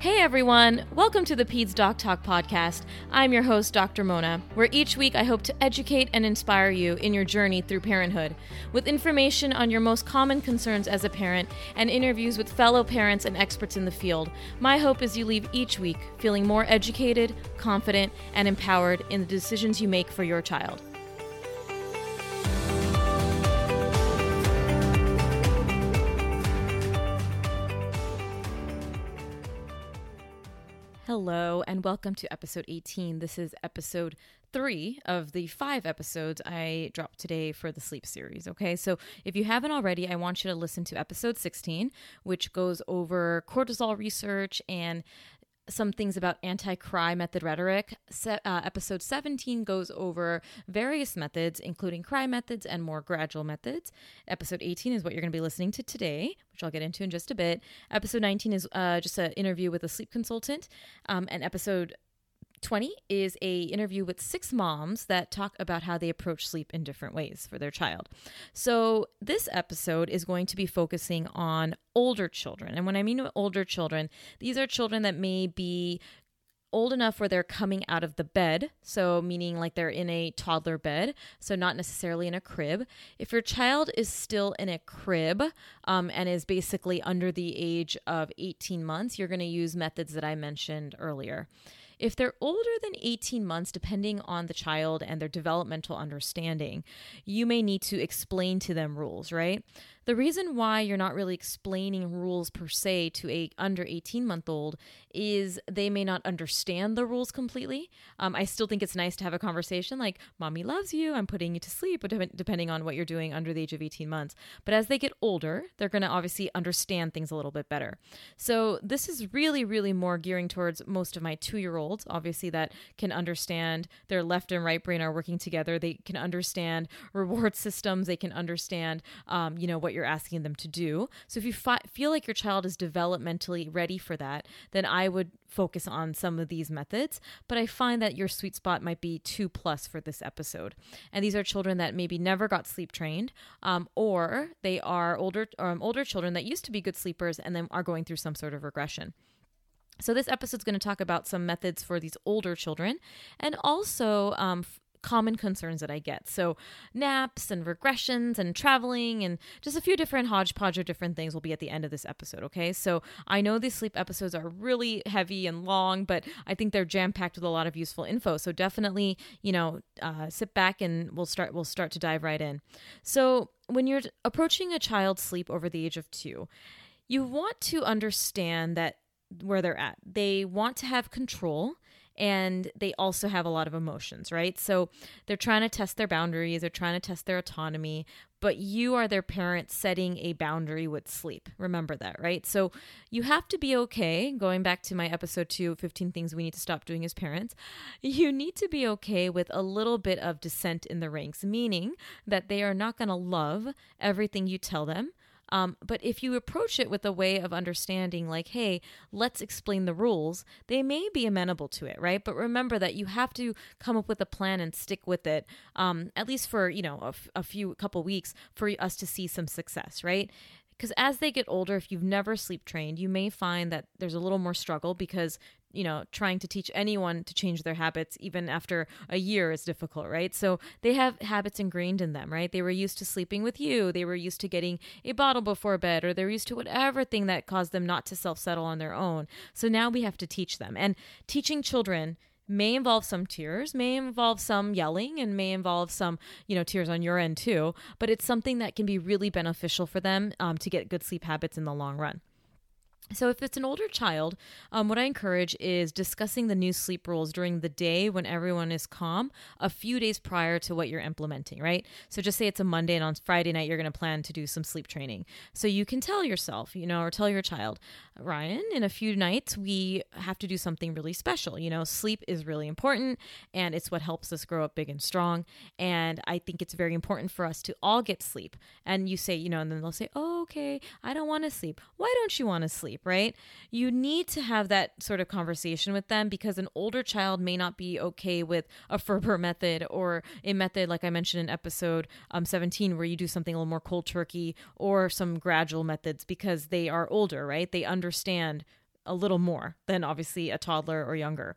Hey everyone, welcome to the Peds Doc Talk podcast. I'm your host, Dr. Mona, where each week I hope to educate and inspire you in your journey through parenthood with information on your most common concerns as a parent and interviews with fellow parents and experts in the field. My hope is you leave each week feeling more educated, confident, and empowered in the decisions you make for your child. Hello, and welcome to episode 18. This is episode three of the five episodes I dropped today for the sleep series. Okay, so if you haven't already, I want you to listen to episode 16, which goes over cortisol research and some things about anti cry method rhetoric. Se- uh, episode 17 goes over various methods, including cry methods and more gradual methods. Episode 18 is what you're going to be listening to today, which I'll get into in just a bit. Episode 19 is uh, just an interview with a sleep consultant. Um, and episode 20 is a interview with six moms that talk about how they approach sleep in different ways for their child. So this episode is going to be focusing on older children. And when I mean older children, these are children that may be old enough where they're coming out of the bed, so meaning like they're in a toddler bed, so not necessarily in a crib. If your child is still in a crib um, and is basically under the age of 18 months, you're going to use methods that I mentioned earlier. If they're older than 18 months, depending on the child and their developmental understanding, you may need to explain to them rules, right? The reason why you're not really explaining rules per se to a under 18 month old is they may not understand the rules completely. Um, I still think it's nice to have a conversation like, "Mommy loves you. I'm putting you to sleep," depending on what you're doing under the age of 18 months. But as they get older, they're going to obviously understand things a little bit better. So this is really, really more gearing towards most of my two year olds, obviously that can understand their left and right brain are working together. They can understand reward systems. They can understand, um, you know, what what you're asking them to do. So if you fi- feel like your child is developmentally ready for that, then I would focus on some of these methods. But I find that your sweet spot might be two plus for this episode. And these are children that maybe never got sleep trained, um, or they are older um, older children that used to be good sleepers and then are going through some sort of regression. So, this episode is going to talk about some methods for these older children and also um, common concerns that I get. So, naps and regressions and traveling and just a few different hodgepodge of different things will be at the end of this episode. Okay. So, I know these sleep episodes are really heavy and long, but I think they're jam packed with a lot of useful info. So, definitely, you know, uh, sit back and we'll start, we'll start to dive right in. So, when you're approaching a child's sleep over the age of two, you want to understand that where they're at. They want to have control and they also have a lot of emotions, right? So they're trying to test their boundaries, they're trying to test their autonomy, but you are their parent setting a boundary with sleep. Remember that, right? So you have to be okay. Going back to my episode two, 15 things we need to stop doing as parents, you need to be okay with a little bit of dissent in the ranks, meaning that they are not going to love everything you tell them um, but if you approach it with a way of understanding, like, hey, let's explain the rules, they may be amenable to it, right? But remember that you have to come up with a plan and stick with it, um, at least for, you know, a, f- a few couple weeks for us to see some success, right? Because as they get older, if you've never sleep trained, you may find that there's a little more struggle because you know, trying to teach anyone to change their habits even after a year is difficult, right? So they have habits ingrained in them, right? They were used to sleeping with you, they were used to getting a bottle before bed, or they're used to whatever thing that caused them not to self settle on their own. So now we have to teach them. And teaching children may involve some tears, may involve some yelling, and may involve some, you know, tears on your end too. But it's something that can be really beneficial for them um, to get good sleep habits in the long run. So, if it's an older child, um, what I encourage is discussing the new sleep rules during the day when everyone is calm, a few days prior to what you're implementing, right? So, just say it's a Monday and on Friday night, you're going to plan to do some sleep training. So, you can tell yourself, you know, or tell your child, Ryan, in a few nights, we have to do something really special. You know, sleep is really important and it's what helps us grow up big and strong. And I think it's very important for us to all get sleep. And you say, you know, and then they'll say, oh, okay, I don't want to sleep. Why don't you want to sleep, right? You need to have that sort of conversation with them because an older child may not be okay with a Ferber method or a method, like I mentioned in episode um, 17, where you do something a little more cold turkey or some gradual methods because they are older, right? They understand understand a little more than obviously a toddler or younger.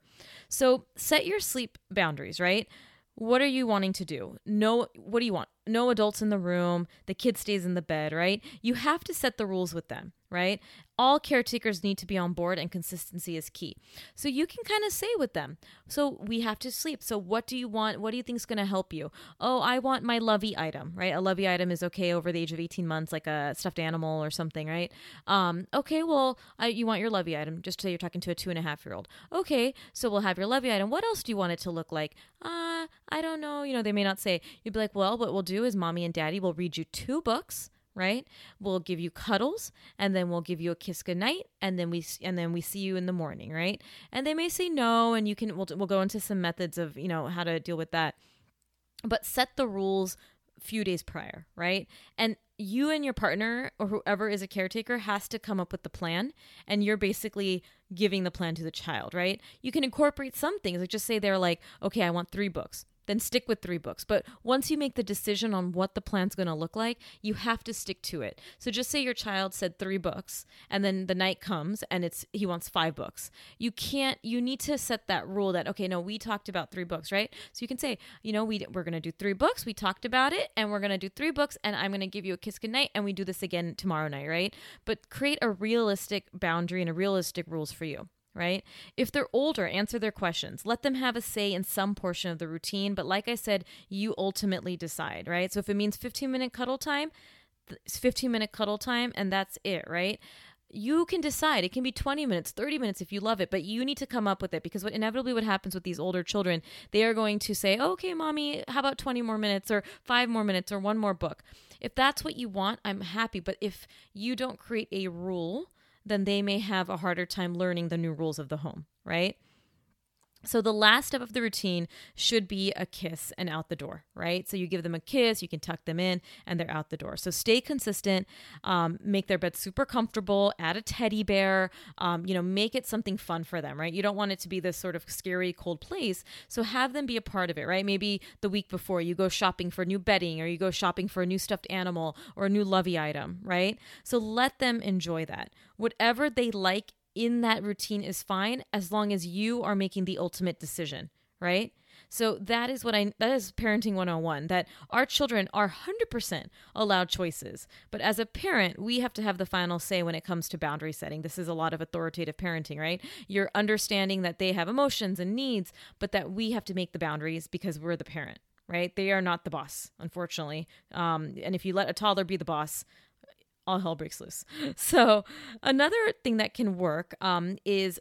So set your sleep boundaries, right? What are you wanting to do? No, what do you want? No adults in the room. The kid stays in the bed, right? You have to set the rules with them right? All caretakers need to be on board and consistency is key. So you can kind of say with them, so we have to sleep. So what do you want? What do you think is going to help you? Oh, I want my lovey item, right? A lovey item is okay over the age of 18 months, like a stuffed animal or something, right? Um, okay, well, I, you want your lovey item, just say you're talking to a two and a half year old. Okay, so we'll have your lovey item. What else do you want it to look like? Uh, I don't know. You know, they may not say. You'd be like, well, what we'll do is mommy and daddy will read you two books right? We'll give you cuddles and then we'll give you a kiss goodnight and then we and then we see you in the morning right? And they may say no and you can we'll, we'll go into some methods of you know how to deal with that. But set the rules a few days prior right? And you and your partner or whoever is a caretaker has to come up with the plan and you're basically giving the plan to the child right? You can incorporate some things like just say they're like okay i want three books then stick with three books. But once you make the decision on what the plan's going to look like, you have to stick to it. So just say your child said three books and then the night comes and it's he wants five books. You can't you need to set that rule that okay, no, we talked about three books, right? So you can say, you know, we we're going to do three books. We talked about it and we're going to do three books and I'm going to give you a kiss goodnight and we do this again tomorrow night, right? But create a realistic boundary and a realistic rules for you right? If they're older, answer their questions. Let them have a say in some portion of the routine. But like I said, you ultimately decide, right? So if it means 15 minute cuddle time, it's 15 minute cuddle time, and that's it, right? You can decide. It can be 20 minutes, 30 minutes if you love it, but you need to come up with it because what inevitably what happens with these older children, they are going to say, "Okay, mommy, how about 20 more minutes or 5 more minutes or one more book?" If that's what you want, I'm happy, but if you don't create a rule then they may have a harder time learning the new rules of the home, right? So the last step of the routine should be a kiss and out the door, right? So you give them a kiss, you can tuck them in, and they're out the door. So stay consistent, um, make their bed super comfortable, add a teddy bear, um, you know, make it something fun for them, right? You don't want it to be this sort of scary, cold place. So have them be a part of it, right? Maybe the week before you go shopping for new bedding, or you go shopping for a new stuffed animal or a new lovey item, right? So let them enjoy that. Whatever they like in that routine is fine as long as you are making the ultimate decision, right? So that is what I that is parenting 101 that our children are 100% allowed choices. But as a parent, we have to have the final say when it comes to boundary setting. This is a lot of authoritative parenting, right? You're understanding that they have emotions and needs, but that we have to make the boundaries because we're the parent, right? They are not the boss, unfortunately. Um, and if you let a toddler be the boss, all hell breaks loose. So, another thing that can work um, is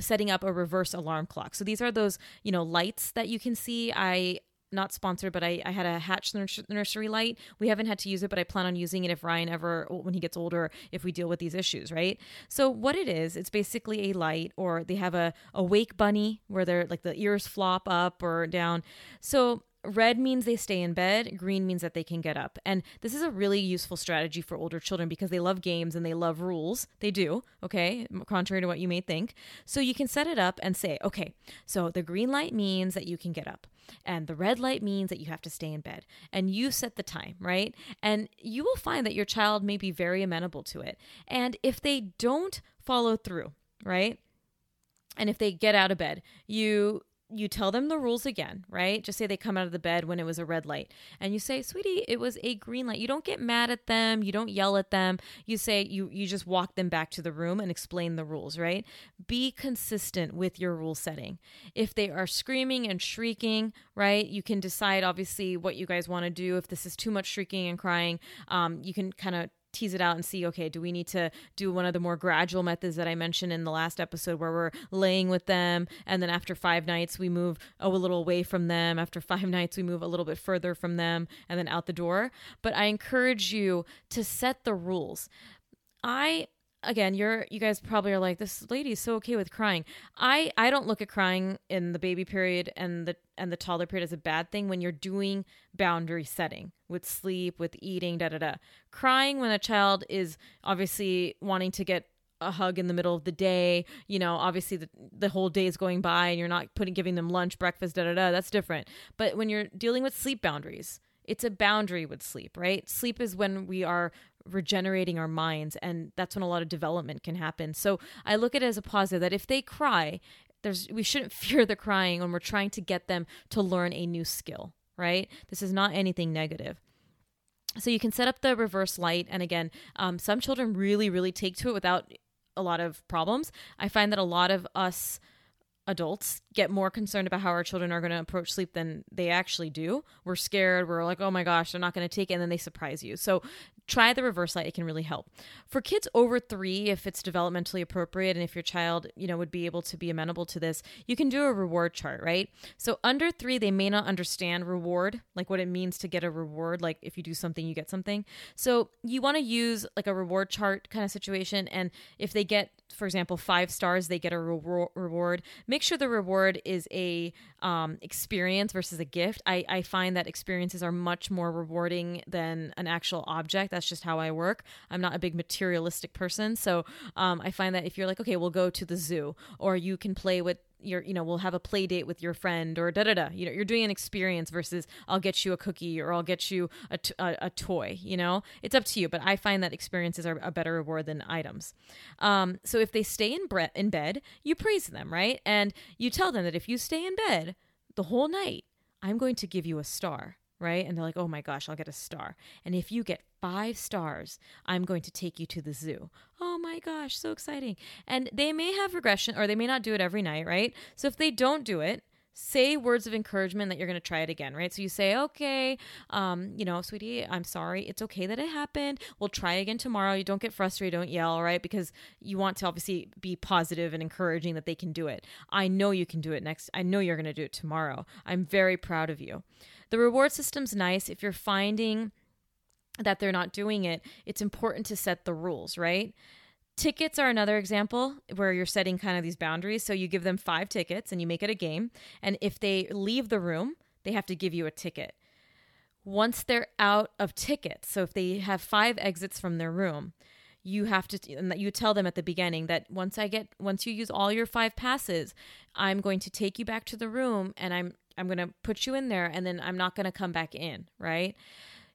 setting up a reverse alarm clock. So, these are those, you know, lights that you can see. I not sponsored, but I, I had a Hatch nursery light. We haven't had to use it, but I plan on using it if Ryan ever, when he gets older, if we deal with these issues, right? So what it is, it's basically a light, or they have a, a wake bunny where they're like the ears flop up or down. So Red means they stay in bed, green means that they can get up. And this is a really useful strategy for older children because they love games and they love rules. They do, okay, contrary to what you may think. So you can set it up and say, okay, so the green light means that you can get up, and the red light means that you have to stay in bed. And you set the time, right? And you will find that your child may be very amenable to it. And if they don't follow through, right? and if they get out of bed, you you tell them the rules again, right? Just say they come out of the bed when it was a red light. And you say, "Sweetie, it was a green light." You don't get mad at them, you don't yell at them. You say you you just walk them back to the room and explain the rules, right? Be consistent with your rule setting. If they are screaming and shrieking, right? You can decide obviously what you guys want to do. If this is too much shrieking and crying, um, you can kind of tease it out and see okay do we need to do one of the more gradual methods that i mentioned in the last episode where we're laying with them and then after five nights we move a little away from them. After five nights we move a little bit further from them and then out the door. But i encourage you to set the rules. I again you're you guys probably are like this lady's so okay with crying. I i don't look at crying in the baby period and the and the toddler period as a bad thing when you're doing boundary setting with sleep with eating da da da. Crying when a child is obviously wanting to get a hug in the middle of the day you know obviously the, the whole day is going by and you're not putting giving them lunch breakfast da da da. That's different. But when you're dealing with sleep boundaries it's a boundary with sleep, right? Sleep is when we are regenerating our minds and that's when a lot of development can happen. So i look at it as a positive that if they cry there's we shouldn't fear the crying when we're trying to get them to learn a new skill right? This is not anything negative so you can set up the reverse light and again um, some children really really take to it without a lot of problems i find that a lot of us adults get more concerned about how our children are going to approach sleep than they actually do. We're scared. We're like, oh my gosh, they're not going to take it. And then they surprise you. So try the reverse light. It can really help. For kids over three, if it's developmentally appropriate and if your child, you know, would be able to be amenable to this, you can do a reward chart, right? So under three, they may not understand reward, like what it means to get a reward. Like if you do something, you get something. So you want to use like a reward chart kind of situation. And if they get, for example, five stars, they get a re- reward. Make sure the reward is a um, experience versus a gift. I, I find that experiences are much more rewarding than an actual object that's just how I work. I'm not a big materialistic person. So um, I find that if you're like, okay, we'll go to the zoo or you can play with your, you know, we'll have a play date with your friend or da da da. You know, you're doing an experience versus I'll get you a cookie or I'll get you a, t- a, a toy. You know, it's up to you. But I find that experiences are a better reward than items. Um, so if they stay in bre- in bed, you praise them, right? And you tell them that if you stay in bed the whole night, I'm going to give you a star right? And they're like, oh my gosh, I'll get a star. And if you get five stars, I'm going to take you to the zoo. Oh my gosh, so exciting. And they may have regression or they may not do it every night, right? So if they don't do it, say words of encouragement that you're going to try it again, right? So you say, okay, um, you know, sweetie, I'm sorry. It's okay that it happened. We'll try again tomorrow. You don't get frustrated, don't yell, right? Because you want to obviously be positive and encouraging that they can do it. I know you can do it next. I know you're going to do it tomorrow. I'm very proud of you. The reward system's nice if you're finding that they're not doing it. It's important to set the rules, right? Tickets are another example where you're setting kind of these boundaries. So you give them five tickets and you make it a game. And if they leave the room, they have to give you a ticket. Once they're out of tickets, so if they have five exits from their room, you have to you tell them at the beginning that once I get once you use all your five passes, I'm going to take you back to the room and I'm I'm going to put you in there and then I'm not going to come back in, right?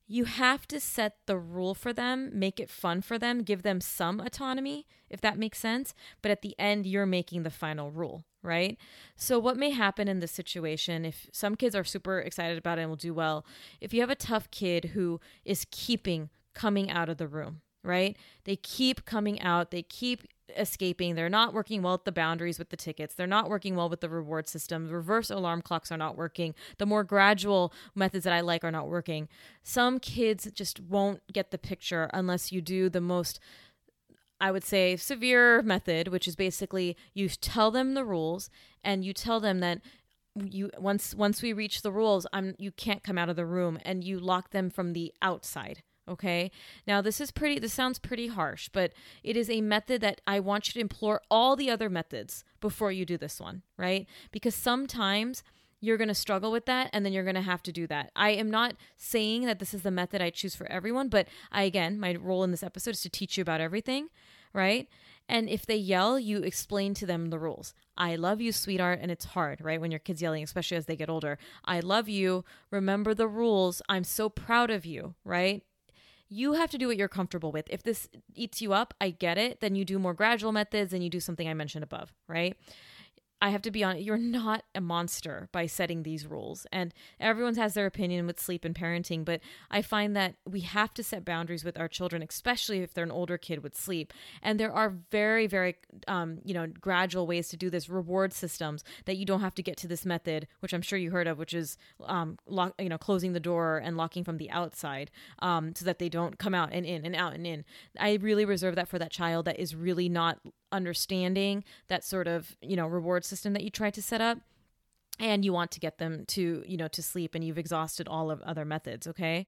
You have to set the rule for them, make it fun for them, give them some autonomy, if that makes sense. But at the end, you're making the final rule, right? So, what may happen in this situation if some kids are super excited about it and will do well? If you have a tough kid who is keeping coming out of the room, right? They keep coming out, they keep escaping. They're not working well at the boundaries with the tickets. They're not working well with the reward system. The reverse alarm clocks are not working. The more gradual methods that I like are not working. Some kids just won't get the picture unless you do the most I would say severe method, which is basically you tell them the rules and you tell them that you once once we reach the rules, I'm you can't come out of the room and you lock them from the outside. Okay. Now, this is pretty, this sounds pretty harsh, but it is a method that I want you to implore all the other methods before you do this one, right? Because sometimes you're going to struggle with that and then you're going to have to do that. I am not saying that this is the method I choose for everyone, but I, again, my role in this episode is to teach you about everything, right? And if they yell, you explain to them the rules. I love you, sweetheart. And it's hard, right? When your kid's yelling, especially as they get older. I love you. Remember the rules. I'm so proud of you, right? You have to do what you're comfortable with. If this eats you up, I get it. Then you do more gradual methods and you do something I mentioned above, right? I have to be honest, you're not a monster by setting these rules. And everyone has their opinion with sleep and parenting, but I find that we have to set boundaries with our children, especially if they're an older kid with sleep. And there are very, very, um, you know, gradual ways to do this, reward systems that you don't have to get to this method, which I'm sure you heard of, which is, um, lock, you know, closing the door and locking from the outside um, so that they don't come out and in and out and in. I really reserve that for that child that is really not understanding that sort of you know reward system that you try to set up and you want to get them to you know to sleep and you've exhausted all of other methods okay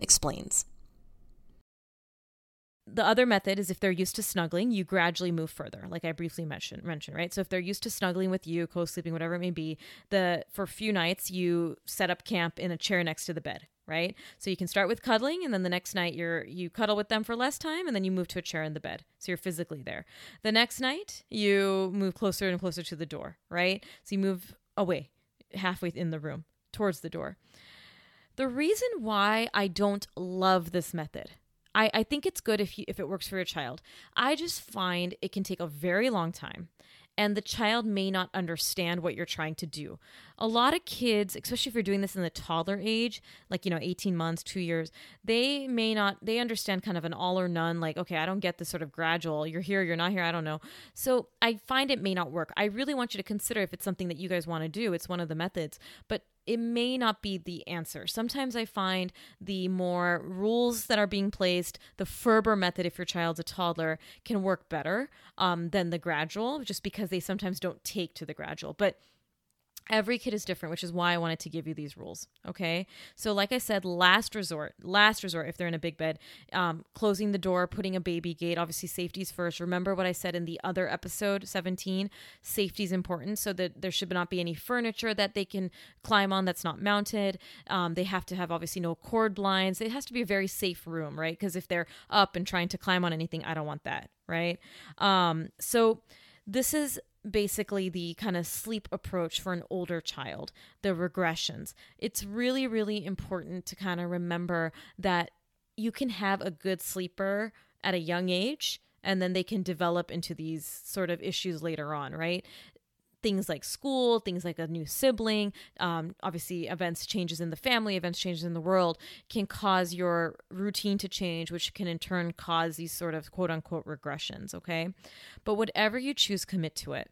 Explains. The other method is if they're used to snuggling, you gradually move further, like I briefly mentioned, mentioned, right? So if they're used to snuggling with you, co-sleeping, whatever it may be, the for a few nights you set up camp in a chair next to the bed, right? So you can start with cuddling and then the next night you're you cuddle with them for less time and then you move to a chair in the bed. So you're physically there. The next night you move closer and closer to the door, right? So you move away halfway in the room towards the door. The reason why I don't love this method, I, I think it's good if you, if it works for your child. I just find it can take a very long time and the child may not understand what you're trying to do. A lot of kids, especially if you're doing this in the toddler age, like, you know, 18 months, two years, they may not, they understand kind of an all or none, like, okay, I don't get this sort of gradual, you're here, you're not here, I don't know. So I find it may not work. I really want you to consider if it's something that you guys want to do, it's one of the methods, but it may not be the answer. Sometimes I find the more rules that are being placed, the Ferber method, if your child's a toddler, can work better um, than the gradual, just because they sometimes don't take to the gradual. But Every kid is different, which is why I wanted to give you these rules. Okay. So, like I said, last resort, last resort, if they're in a big bed, um, closing the door, putting a baby gate, obviously, safety's first. Remember what I said in the other episode, 17? Safety is important so that there should not be any furniture that they can climb on that's not mounted. Um, they have to have, obviously, no cord blinds. It has to be a very safe room, right? Because if they're up and trying to climb on anything, I don't want that, right? Um, so, this is basically the kind of sleep approach for an older child, the regressions. It's really, really important to kind of remember that you can have a good sleeper at a young age and then they can develop into these sort of issues later on, right? Things like school, things like a new sibling, um, obviously events changes in the family, events changes in the world can cause your routine to change, which can in turn cause these sort of quote unquote regressions. Okay, but whatever you choose, commit to it.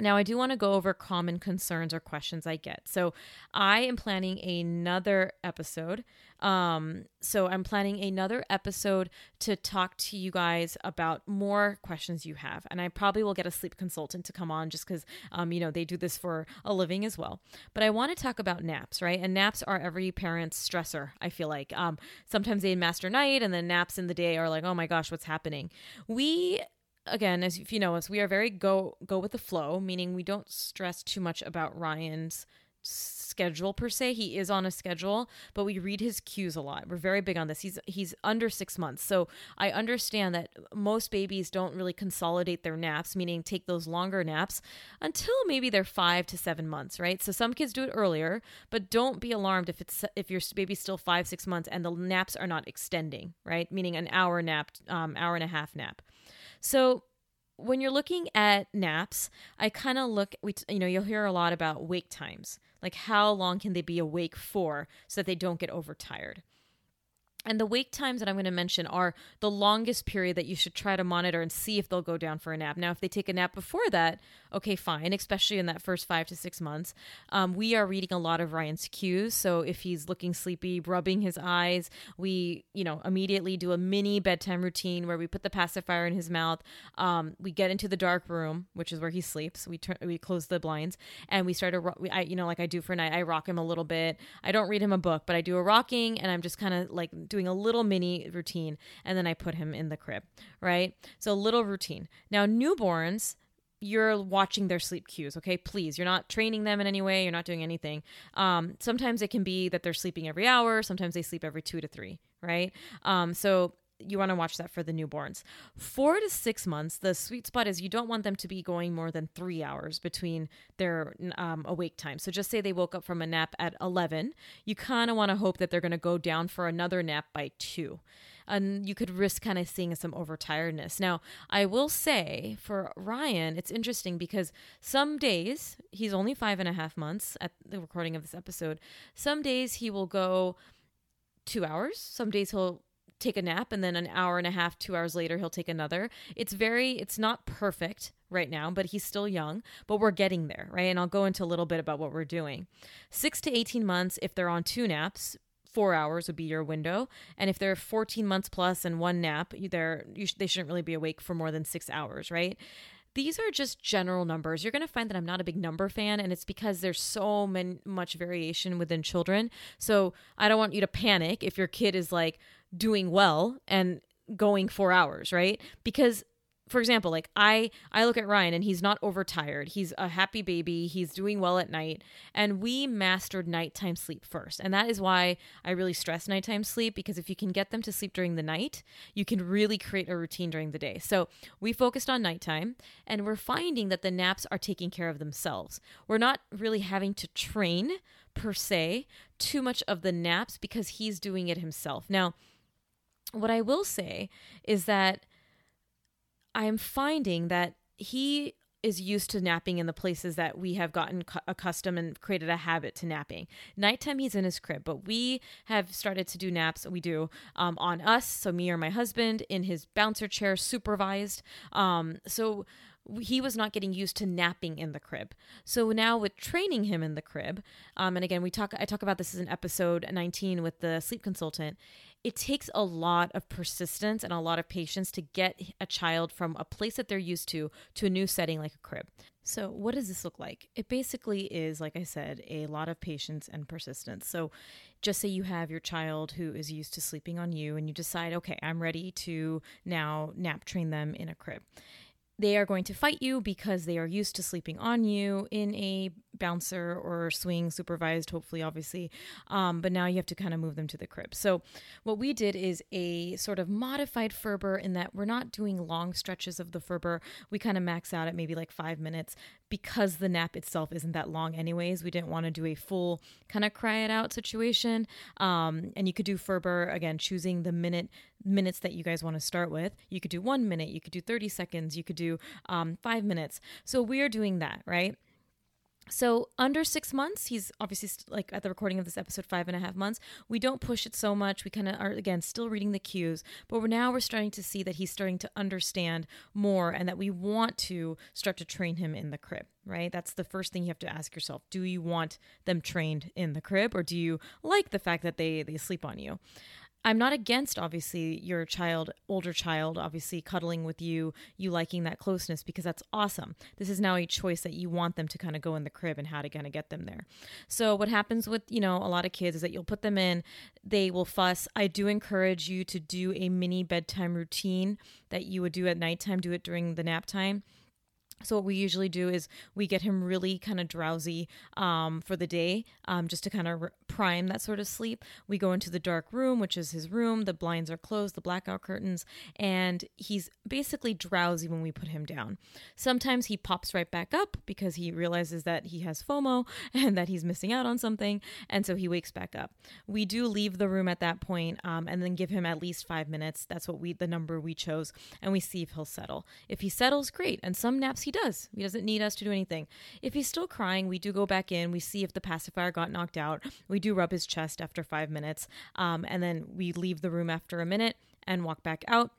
Now, I do want to go over common concerns or questions I get. So, I am planning another episode. Um, so, I'm planning another episode to talk to you guys about more questions you have. And I probably will get a sleep consultant to come on just because, um, you know, they do this for a living as well. But I want to talk about naps, right? And naps are every parent's stressor, I feel like. Um, sometimes they master night and then naps in the day are like, oh my gosh, what's happening? We again, as if you know us, we are very go go with the flow, meaning we don't stress too much about Ryan's schedule per se. He is on a schedule, but we read his cues a lot. We're very big on this. He's he's under 6 months. So I understand that most babies don't really consolidate their naps, meaning take those longer naps until maybe they're 5 to 7 months, right? So some kids do it earlier, but don't be alarmed if it's if your baby's still 5 6 months and the naps are not extending, right? Meaning an hour nap, um hour and a half nap. So when you're looking at naps, I kind of look, we, you know, you'll hear a lot about wake times, like how long can they be awake for so that they don't get overtired. And the wake times that I'm going to mention are the longest period that you should try to monitor and see if they'll go down for a nap. Now, if they take a nap before that, okay, fine, especially in that first five to six months. Um, we are reading a lot of Ryan's cues. So if he's looking sleepy, rubbing his eyes, we, you know, immediately do a mini bedtime routine where we put the pacifier in his mouth. Um, we get into the dark room, which is where he sleeps. We turn, we close the blinds and we start to, ro- I, you know, like I do for night, I rock him a little bit. I don't read him a book, but I do a rocking and I'm just kind of like doing a little mini routine and then I put him in the crib, right? So little routine. Now, newborns, you're watching their sleep cues okay please you're not training them in any way you're not doing anything um, sometimes it can be that they're sleeping every hour sometimes they sleep every two to three right um, so you want to watch that for the newborns. Four to six months, the sweet spot is you don't want them to be going more than three hours between their um, awake time. So just say they woke up from a nap at 11, you kind of want to hope that they're going to go down for another nap by two. And you could risk kind of seeing some overtiredness. Now, I will say for Ryan, it's interesting because some days, he's only five and a half months at the recording of this episode, some days he will go two hours. Some days he'll take a nap and then an hour and a half, two hours later, he'll take another. It's very, it's not perfect right now, but he's still young, but we're getting there, right? And I'll go into a little bit about what we're doing. Six to 18 months, if they're on two naps, four hours would be your window. And if they're 14 months plus and one nap, they're, sh- they shouldn't really be awake for more than six hours, right? these are just general numbers. You're going to find that I'm not a big number fan, and it's because there's so many, much variation within children. So I don't want you to panic if your kid is like, doing well and going four hours, right? Because for example, like I I look at Ryan and he's not overtired. He's a happy baby. He's doing well at night. And we mastered nighttime sleep first. And that is why I really stress nighttime sleep because if you can get them to sleep during the night, you can really create a routine during the day. So we focused on nighttime and we're finding that the naps are taking care of themselves. We're not really having to train per se too much of the naps because he's doing it himself. Now, what I will say is that I'm finding that he is used to napping in the places that we have gotten cu- accustomed and created a habit to napping. Nighttime, he's in his crib, but we have started to do naps. We do um, on us, so me or my husband, in his bouncer chair, supervised. Um, so he was not getting used to napping in the crib. So now with training him in the crib, um, and again, we talk. I talk about this in episode 19 with the sleep consultant it takes a lot of persistence and a lot of patience to get a child from a place that they're used to to a new setting like a crib. So, what does this look like? It basically is, like I said, a lot of patience and persistence. So, just say you have your child who is used to sleeping on you and you decide, okay, I'm ready to now nap train them in a crib they are going to fight you because they are used to sleeping on you in a bouncer or swing supervised hopefully obviously. Um, but now you have to kind of move them to the crib. So what we did is a sort of modified ferber in that we're not doing long stretches of the ferber. We kind of max out at maybe like five minutes because the nap itself isn't that long anyways. We didn't want to do a full kind of cry it out situation. Um, and you could do ferber again choosing the minute minutes that you guys want to start with. You could do one minute you could do 30 seconds you could do um, five minutes so we're doing that right So under six months, he's obviously st- like at the recording of this episode, five and a half months. We don't push it so much. We kind of are again still reading the cues, but we're now we're starting to see that he's starting to understand more, and that we want to start to train him in the crib. Right, that's the first thing you have to ask yourself: Do you want them trained in the crib, or do you like the fact that they they sleep on you? I'm not against obviously your child, older child, obviously cuddling with you, you liking that closeness because that's awesome. This is now a choice that you want them to kind of go in the crib and how to kind of get them there. So what happens with, you know, a lot of kids is that you'll put them in, they will fuss. I do encourage you to do a mini bedtime routine that you would do at nighttime, do it during the nap time so what we usually do is we get him really kind of drowsy um, for the day, um, just to kind of r- prime that sort of sleep. We go into the dark room, which is his room. The blinds are closed, the blackout curtains, and he's basically drowsy when we put him down. Sometimes he pops right back up because he realizes that he has FOMO and that he's missing out on something, and so he wakes back up. We do leave the room at that point, um, and then give him at least five minutes. That's what we the number we chose, and we see if he'll settle. If he settles, great. And some naps he does. He doesn't need us to do anything. If he's still crying, we do go back in. We see if the pacifier got knocked out. We do rub his chest after five minutes. Um, and then we leave the room after a minute and walk back out.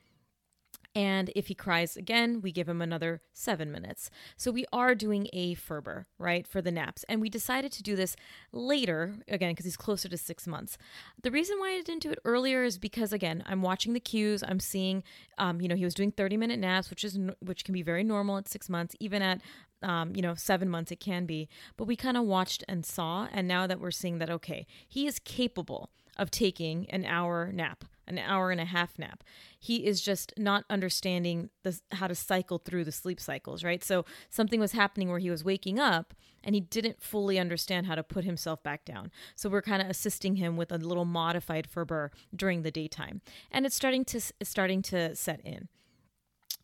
And if he cries again, we give him another seven minutes. So we are doing a Ferber, right, for the naps. And we decided to do this later, again, because he's closer to six months. The reason why I didn't do it earlier is because, again, I'm watching the cues. I'm seeing, um, you know, he was doing 30 minute naps, which is which can be very normal at six months, even at um, you know, seven months it can be. But we kind of watched and saw, and now that we're seeing that, okay, he is capable of taking an hour nap an hour and a half nap. He is just not understanding the, how to cycle through the sleep cycles, right? So something was happening where he was waking up and he didn't fully understand how to put himself back down. So we're kind of assisting him with a little modified Ferber during the daytime, and it's starting to starting to set in.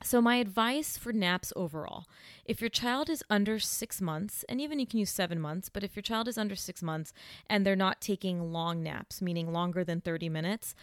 So, my advice for naps overall if your child is under six months, and even you can use seven months, but if your child is under six months and they're not taking long naps, meaning longer than 30 minutes,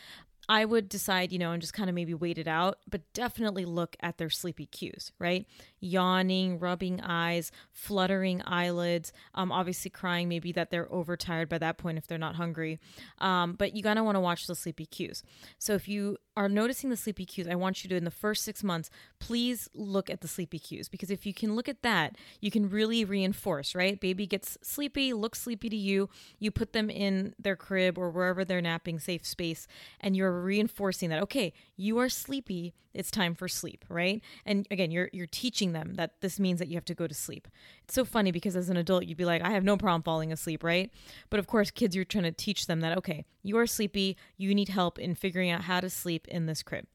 I would decide, you know, and just kind of maybe wait it out, but definitely look at their sleepy cues, right? Yawning, rubbing eyes, fluttering eyelids, um, obviously crying, maybe that they're overtired by that point if they're not hungry. Um, but you gotta wanna watch the sleepy cues. So if you are noticing the sleepy cues, I want you to, in the first six months, please look at the sleepy cues because if you can look at that, you can really reinforce, right? Baby gets sleepy, looks sleepy to you, you put them in their crib or wherever they're napping, safe space, and you're reinforcing that, okay, you are sleepy, it's time for sleep, right? And again, you're you're teaching them that this means that you have to go to sleep. It's so funny because as an adult, you'd be like, I have no problem falling asleep, right? But of course, kids, you're trying to teach them that, okay, you are sleepy, you need help in figuring out how to sleep in this crib.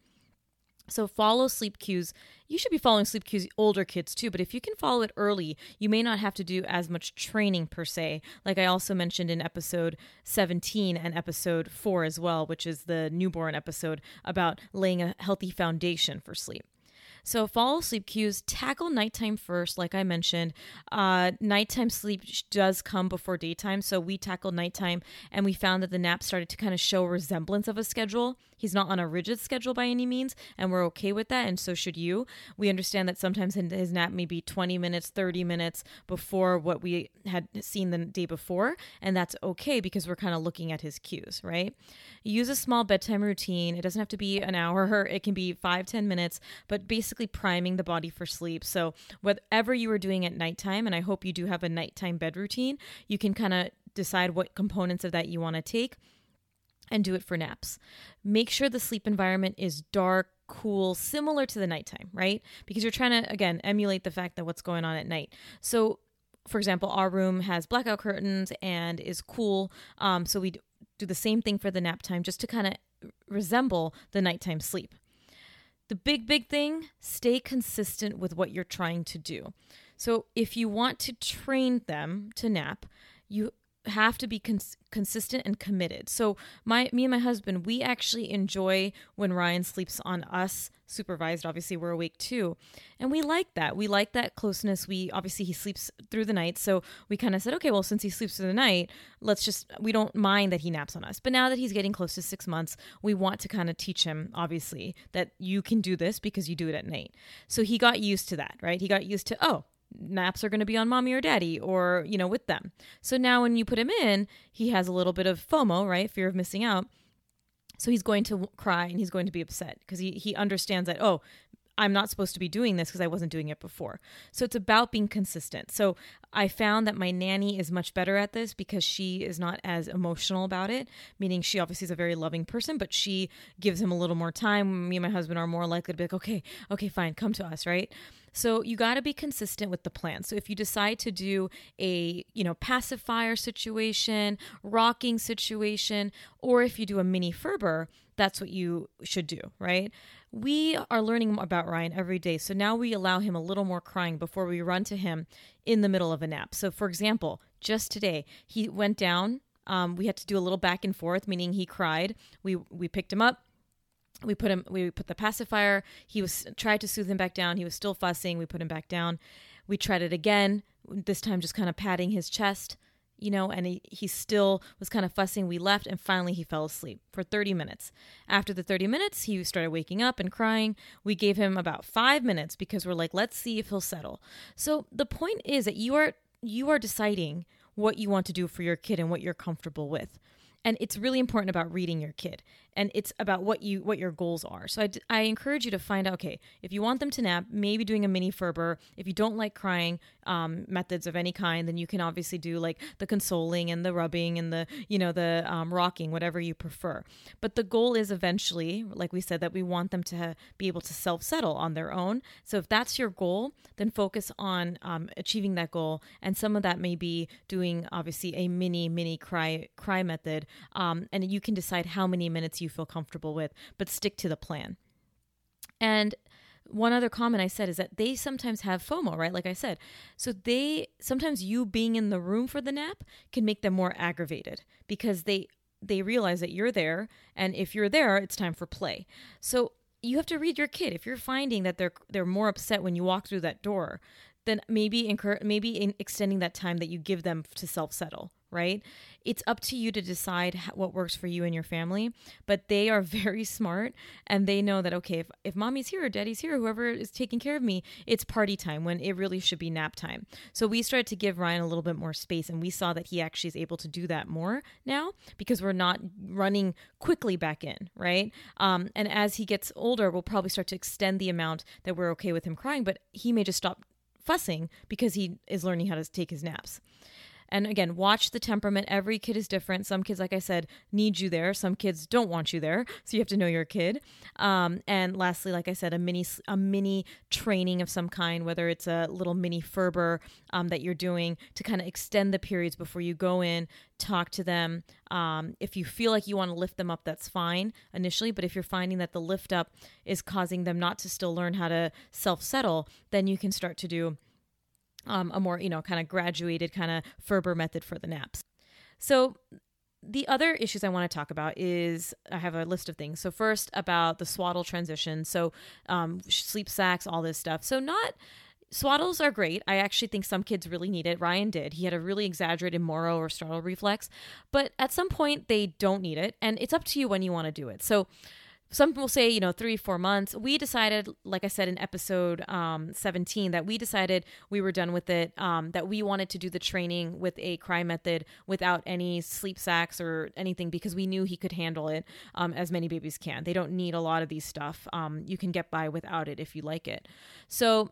So follow sleep cues. You should be following sleep cues older kids too, but if you can follow it early, you may not have to do as much training per se. Like I also mentioned in episode 17 and episode 4 as well, which is the newborn episode about laying a healthy foundation for sleep. So, fall sleep cues, tackle nighttime first, like I mentioned. Uh, nighttime sleep does come before daytime. So, we tackled nighttime and we found that the nap started to kind of show resemblance of a schedule. He's not on a rigid schedule by any means, and we're okay with that, and so should you. We understand that sometimes his nap may be 20 minutes, 30 minutes before what we had seen the day before, and that's okay because we're kind of looking at his cues, right? Use a small bedtime routine. It doesn't have to be an hour, it can be five, 10 minutes, but basically priming the body for sleep. So, whatever you are doing at nighttime, and I hope you do have a nighttime bed routine, you can kind of decide what components of that you want to take and do it for naps. Make sure the sleep environment is dark, cool, similar to the nighttime, right? Because you're trying to, again, emulate the fact that what's going on at night. So, for example, our room has blackout curtains and is cool. Um, so we do the same thing for the nap time just to kind of resemble the nighttime sleep. The big, big thing stay consistent with what you're trying to do. So, if you want to train them to nap, you have to be cons- consistent and committed. So my me and my husband, we actually enjoy when Ryan sleeps on us supervised. Obviously, we're awake too. And we like that. We like that closeness. We obviously he sleeps through the night. So we kind of said, okay, well, since he sleeps through the night, let's just we don't mind that he naps on us. But now that he's getting close to six months, we want to kind of teach him, obviously, that you can do this because you do it at night. So he got used to that, right? He got used to, oh, naps are going to be on mommy or daddy or, you know, with them. So now when you put him in, he has a little bit of FOMO, right? Fear of missing out. So he's going to cry and he's going to be upset because he, he understands that, oh, I'm not supposed to be doing this because I wasn't doing it before. So it's about being consistent. So I found that my nanny is much better at this because she is not as emotional about it, meaning she obviously is a very loving person, but she gives him a little more time. Me and my husband are more likely to be like, okay, okay, fine, come to us, right? So you got to be consistent with the plan. So if you decide to do a, you know, pacifier situation, rocking situation, or if you do a mini Ferber, that's what you should do, right? We are learning about Ryan every day. So now we allow him a little more crying before we run to him in the middle of a nap. So, for example, just today, he went down. Um, we had to do a little back and forth, meaning he cried. We we picked him up, we put him we put the pacifier he was tried to soothe him back down he was still fussing we put him back down we tried it again this time just kind of patting his chest you know, and he, he still was kind of fussing. We left, and finally he fell asleep for 30 minutes. After the 30 minutes, he started waking up and crying. We gave him about five minutes because we're like, let's see if he'll settle. So the point is that you are you are deciding what you want to do for your kid and what you're comfortable with and it's really important about reading your kid and it's about what you what your goals are. So I, I encourage you to find out okay if you want them to nap maybe doing a mini ferber. If you don't like crying um, methods of any kind then you can obviously do like the consoling and the rubbing and the you know the um, rocking whatever you prefer. But the goal is eventually like we said that we want them to be able to self settle on their own. So if that's your goal then focus on um, achieving that goal. And some of that may be doing obviously a mini mini cry cry method um, and you can decide how many minutes you feel comfortable with, but stick to the plan. And one other comment I said is that they sometimes have FOMO, right? Like I said. So they sometimes you being in the room for the nap can make them more aggravated because they they realize that you're there and if you're there, it's time for play. So you have to read your kid. If you're finding that they're they're more upset when you walk through that door, then maybe incur maybe in extending that time that you give them to self settle right? It's up to you to decide what works for you and your family, but they are very smart and they know that, okay, if, if mommy's here or daddy's here, whoever is taking care of me, it's party time when it really should be nap time. So we started to give Ryan a little bit more space and we saw that he actually is able to do that more now because we're not running quickly back in, right? Um, and as he gets older, we'll probably start to extend the amount that we're okay with him crying, but he may just stop fussing because he is learning how to take his naps. And again, watch the temperament. Every kid is different. Some kids, like I said, need you there. Some kids don't want you there. So you have to know your kid. Um, and lastly, like I said, a mini a mini training of some kind, whether it's a little mini Ferber um, that you're doing to kind of extend the periods before you go in, talk to them. Um, if you feel like you want to lift them up, that's fine initially. But if you're finding that the lift up is causing them not to still learn how to self settle, then you can start to do um, a more, you know, kind of graduated kind of Ferber method for the naps. So the other issues I want to talk about is I have a list of things. So first about the swaddle transition. So um, sleep sacks, all this stuff. So not swaddles are great. I actually think some kids really need it. Ryan did. He had a really exaggerated Moro or startle reflex, but at some point they don't need it, and it's up to you when you want to do it. So some people say you know three four months. We decided like i said in episode um, 17 that we decided we were done with it um, that we wanted to do the training with a cry method without any sleep sacks or anything because we knew he could handle it um, as many babies can. They don't need a lot of these stuff um, you can get by without it if you like it. So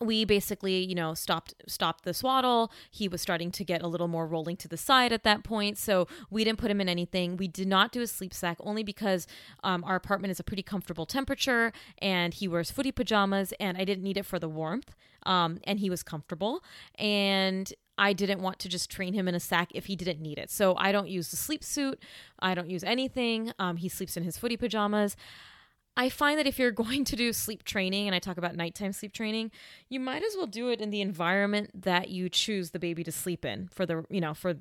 we basically you know stopped stopped the swaddle he was starting to get a little more rolling to the side at that point so we didn't put him in anything we did not do a sleep sack only because um, our apartment is a pretty comfortable temperature and he wears footy pajamas and i didn't need it for the warmth um, and he was comfortable and I didn't want to just train him in a sack if he didn't need it. So I don't use the sleep suit. I don't use anything. Um, he sleeps in his footy pajamas. I find that if you're going to do sleep training, and I talk about nighttime sleep training, you might as well do it in the environment that you choose the baby to sleep in for the, you know, for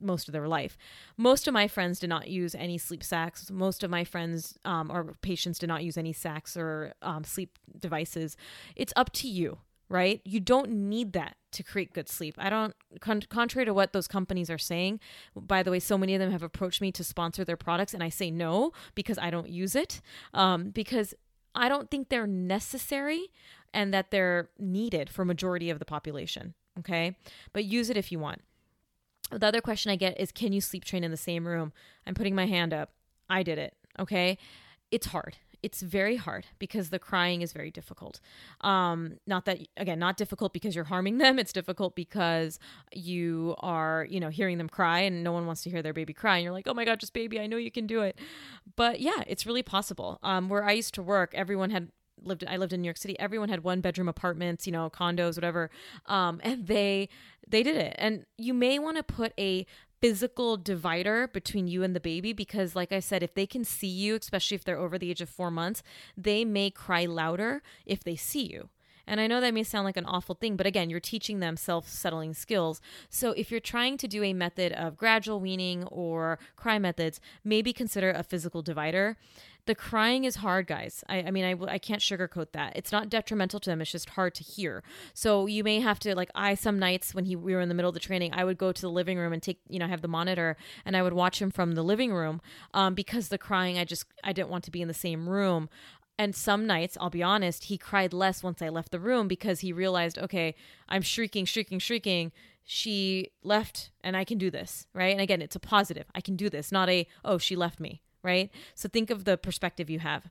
most of their life. Most of my friends did not use any sleep sacks. Most of my friends um, or patients did not use any sacks or um, sleep devices. It's up to you right? You don't need that to create good sleep. I don't, con- contrary to what those companies are saying, by the way, so many of them have approached me to sponsor their products, and I say no because I don't use it. Um, because I don't think they're necessary and that they're needed for majority of the population. Okay. But use it if you want. The other question I get is can you sleep train in the same room? I'm putting my hand up. I did it. Okay. It's hard. It's very hard because the crying is very difficult. Um, not that again, not difficult because you're harming them. It's difficult because you are, you know, hearing them cry and no one wants to hear their baby cry. And you're like, oh my god, just baby, I know you can do it. But yeah, it's really possible. Um, where I used to work, everyone had lived I lived in New York City. Everyone had one bedroom apartments, you know, condos, whatever. Um, and they they did it. And you may want to put a physical divider between you and the baby because like I said, if they can see you, especially if they're over the age of 4 months, they may cry louder if they see you. And I know that may sound like an awful thing, but again, you're teaching them self settling skills. So if you're trying to do a method of gradual weaning or cry methods, maybe consider a physical divider. The crying is hard, guys. I, I mean, I, I can't sugarcoat that. It's not detrimental to them. It's just hard to hear. So you may have to, like, I, some nights when he, we were in the middle of the training, I would go to the living room and take, you know, have the monitor and I would watch him from the living room um, because the crying, I just, I didn't want to be in the same room. And some nights, I'll be honest, he cried less once I left the room because he realized, okay, I'm shrieking, shrieking, shrieking. She left and I can do this, right? And again, it's a positive. I can do this, not a, oh, she left me, right? So think of the perspective you have.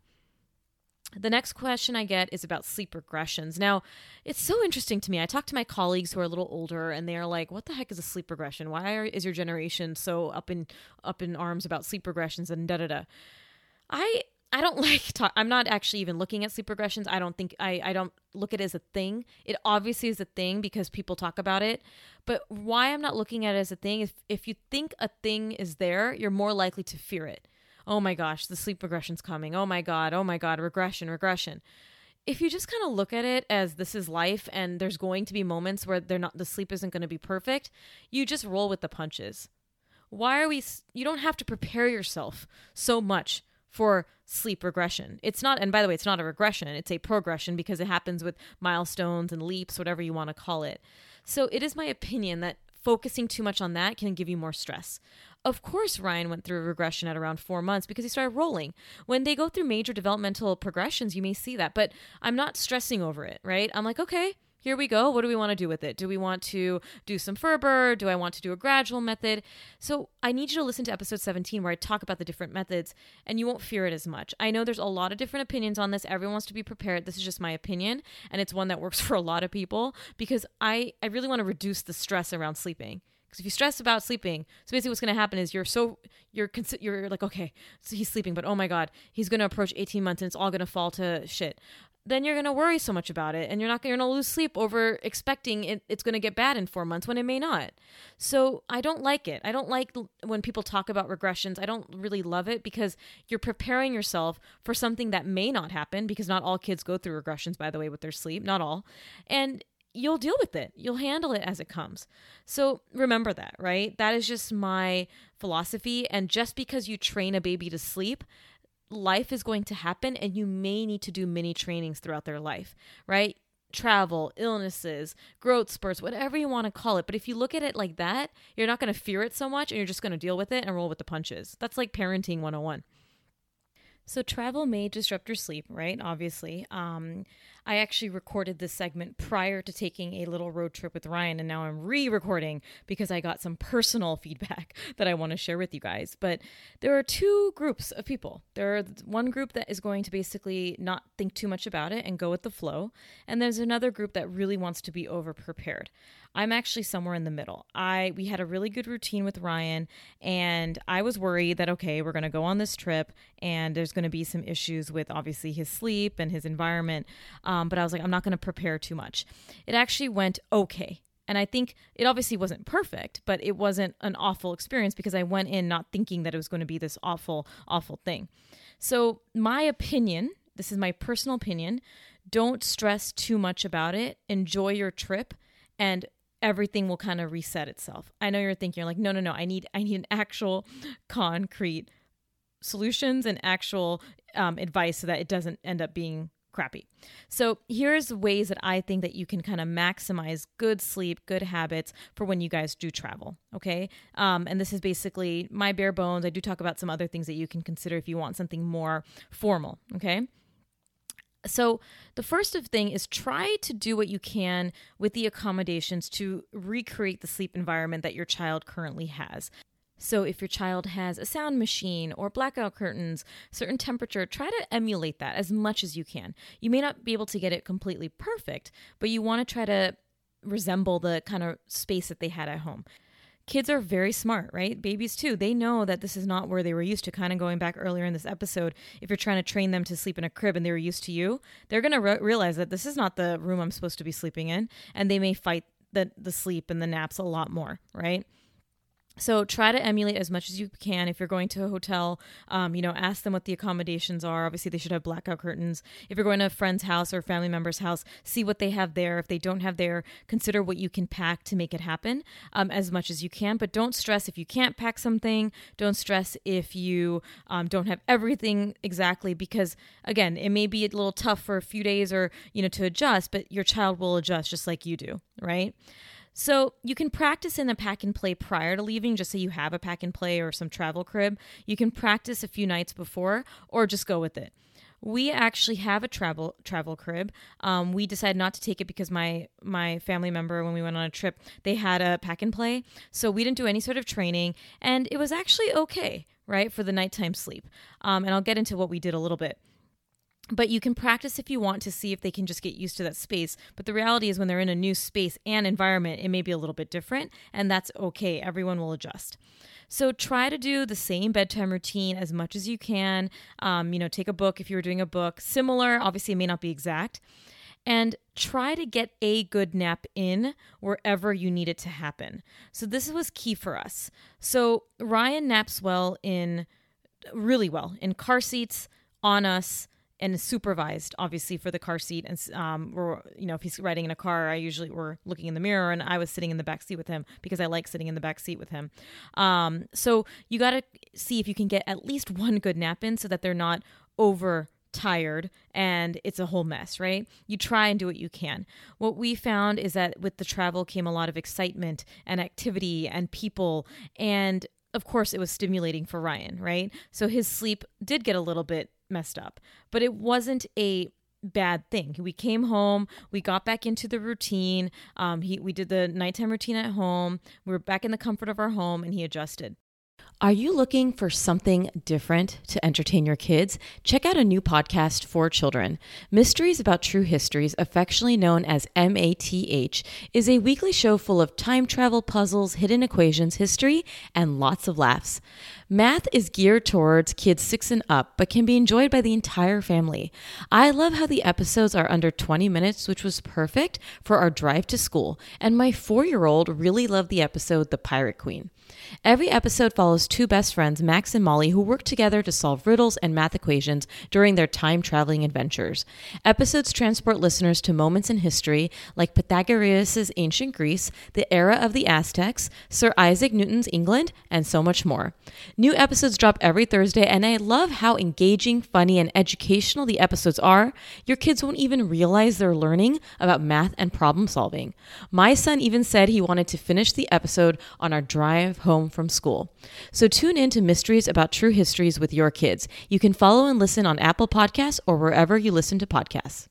The next question I get is about sleep regressions. Now, it's so interesting to me. I talk to my colleagues who are a little older, and they're like, "What the heck is a sleep regression? Why are, is your generation so up in up in arms about sleep regressions and da da da?" I I don't like talk. I'm not actually even looking at sleep regressions. I don't think I, I don't look at it as a thing. It obviously is a thing because people talk about it. But why I'm not looking at it as a thing is if you think a thing is there, you're more likely to fear it. Oh my gosh, the sleep regression's coming. Oh my god. Oh my god, regression, regression. If you just kind of look at it as this is life and there's going to be moments where they're not the sleep isn't going to be perfect, you just roll with the punches. Why are we you don't have to prepare yourself so much for sleep regression. It's not, and by the way, it's not a regression, it's a progression because it happens with milestones and leaps, whatever you want to call it. So it is my opinion that focusing too much on that can give you more stress. Of course, Ryan went through a regression at around four months because he started rolling. When they go through major developmental progressions, you may see that, but I'm not stressing over it, right? I'm like, okay, here we go. What do we want to do with it? Do we want to do some Ferber? Do I want to do a gradual method? So I need you to listen to episode 17 where I talk about the different methods and you won't fear it as much. I know there's a lot of different opinions on this. Everyone wants to be prepared. This is just my opinion and it's one that works for a lot of people because I, I really want to reduce the stress around sleeping. Because if you stress about sleeping, so basically what's going to happen is you're so you're you're like okay, so he's sleeping, but oh my god, he's going to approach 18 months and it's all going to fall to shit then you're going to worry so much about it and you're not going to lose sleep over expecting it, it's going to get bad in four months when it may not. So I don't like it. I don't like when people talk about regressions. I don't really love it because you're preparing yourself for something that may not happen because not all kids go through regressions, by the way, with their sleep. Not all. And you'll deal with it. You'll handle it as it comes. So remember that, right? That is just my philosophy. And just because you train a baby to sleep life is going to happen and you may need to do many trainings throughout their life, right? Travel, illnesses, growth spurts, whatever you want to call it. But if you look at it like that, you're not going to fear it so much and you're just going to deal with it and roll with the punches. That's like parenting 101. So travel may disrupt your sleep, right? Obviously. Um, I actually recorded this segment prior to taking a little road trip with Ryan, and now I'm re recording because I got some personal feedback that I want to share with you guys. But there are two groups of people. There are one group that is going to basically not think too much about it and go with the flow, and there's another group that really wants to be over prepared. I'm actually somewhere in the middle. I we had a really good routine with Ryan and I was worried that okay, we're going to go on this trip and there's going to be some issues with obviously his sleep and his environment. But I was like, I'm not going to prepare too much. It actually went okay. And I think it obviously wasn't perfect, but it wasn't an awful experience because I went in not thinking that it was going to be this awful, awful thing. So, my opinion this is my personal opinion don't stress too much about it. Enjoy your trip and everything will kind of reset itself. I know you're thinking you're like, no, no, no, I need I need an actual concrete solutions and actual um, advice so that it doesn't end up being crappy. So here's ways that I think that you can kind of maximize good sleep, good habits for when you guys do travel. Okay, um, and this is basically my bare bones. I do talk about some other things that you can consider if you want something more formal. Okay. So, the first of thing is try to do what you can with the accommodations to recreate the sleep environment that your child currently has. So, if your child has a sound machine or blackout curtains, certain temperature, try to emulate that as much as you can. You may not be able to get it completely perfect, but you want to try to resemble the kind of space that they had at home kids are very smart, right? Babies too. They know that this is not where they were used to. Kind of going back earlier in this episode, if you're trying to train them to sleep in a crib and they were used to you, they're going to re- realize that this is not the room I'm supposed to be sleeping in, and they may fight the the sleep and the naps a lot more, right? So try to emulate as much as you can. If you're going to a hotel, um, you know, ask them what the accommodations are. Obviously, they should have blackout curtains. If you're going to a friend's house or family member's house, see what they have there. If they don't have there, consider what you can pack to make it happen um, as much as you can. But don't stress if you can't pack something. Don't stress if you um, don't have everything exactly, because again, it may be a little tough for a few days or you know to adjust, but your child will adjust just like you do, right? So you can practice in a pack and play prior to leaving, just say you have a pack and play or some travel crib. You can practice a few nights before or just go with it. We actually have a travel travel crib. Um, we decided not to take it because my my family member, when we went on a trip, they had a pack and play, so we didn't do any sort of training, and it was actually okay, right, for the nighttime sleep. Um, and I'll get into what we did a little bit but you can practice if you want to see if they can just get used to that space. But the reality is, when they're in a new space and environment, it may be a little bit different, and that's okay. Everyone will adjust. So try to do the same bedtime routine as much as you can. Um, you know, take a book if you were doing a book. Similar, obviously, it may not be exact. And try to get a good nap in wherever you need it to happen. So this was key for us. So Ryan naps well in really well in car seats, on us, and supervised obviously for the car seat and um we're you know if he's riding in a car i usually were looking in the mirror and i was sitting in the back seat with him because i like sitting in the back seat with him um so you got to see if you can get at least one good nap in so that they're not over tired and it's a whole mess, right? You try and do what you can. What we found is that with the travel came a lot of excitement and activity and people and of course it was stimulating for Ryan, right? So his sleep did get a little bit messed up, but it wasn't a bad thing. We came home, we got back into the routine. Um, he we did the nighttime routine at home. We were back in the comfort of our home, and he adjusted. Are you looking for something different to entertain your kids? Check out a new podcast for children. Mysteries About True Histories, affectionately known as MATH, is a weekly show full of time travel puzzles, hidden equations, history, and lots of laughs. Math is geared towards kids six and up, but can be enjoyed by the entire family. I love how the episodes are under 20 minutes, which was perfect for our drive to school, and my four year old really loved the episode The Pirate Queen. Every episode follows two best friends, Max and Molly, who work together to solve riddles and math equations during their time traveling adventures. Episodes transport listeners to moments in history like Pythagoras' ancient Greece, the era of the Aztecs, Sir Isaac Newton's England, and so much more. New episodes drop every Thursday, and I love how engaging, funny, and educational the episodes are. Your kids won't even realize they're learning about math and problem solving. My son even said he wanted to finish the episode on our drive home from school. So tune in to Mysteries About True Histories with your kids. You can follow and listen on Apple Podcasts or wherever you listen to podcasts.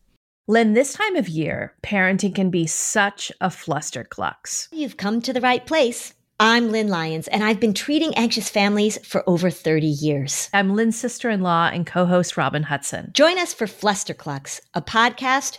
Lynn, this time of year, parenting can be such a flusterclux. You've come to the right place. I'm Lynn Lyons, and I've been treating anxious families for over 30 years. I'm Lynn's sister in law and co host Robin Hudson. Join us for Flusterclux, a podcast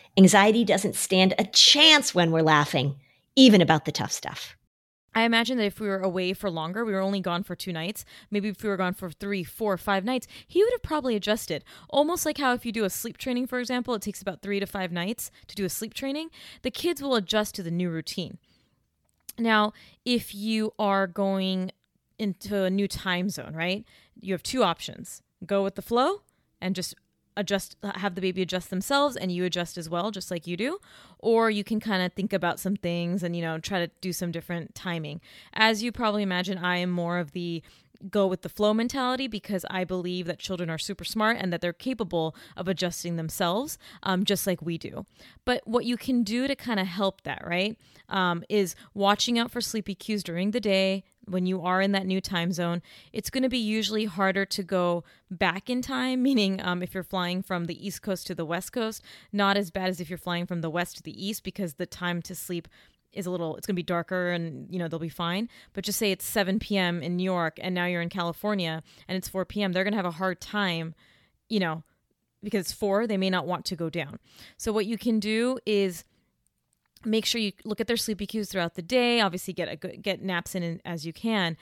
Anxiety doesn't stand a chance when we're laughing, even about the tough stuff. I imagine that if we were away for longer, we were only gone for two nights, maybe if we were gone for three, four, five nights, he would have probably adjusted. Almost like how if you do a sleep training, for example, it takes about three to five nights to do a sleep training, the kids will adjust to the new routine. Now, if you are going into a new time zone, right, you have two options go with the flow and just adjust uh, have the baby adjust themselves and you adjust as well just like you do. Or you can kind of think about some things and you know try to do some different timing. As you probably imagine i am more of the go with the flow mentality because i believe that children are super smart and that they're capable of adjusting themselves um, just like we do. But what you can do to kind of help that right um, is watching out for sleepy cues during the day when you are in that new time zone, it's going to be usually harder to go back in time, meaning um, if you're flying from the East Coast to the West Coast, not as bad as if you're flying from the West to the East because the time to sleep is a little it's going to be darker and you know they'll be fine. But just say it's 7 p.m in new york and now you're in california and it's 4 p.m they're going to have a hard time you know because it's 4 they may not want to go down. So what you can do is make sure you look at their sleepy cues throughout the day obviously get a good get naps in as you can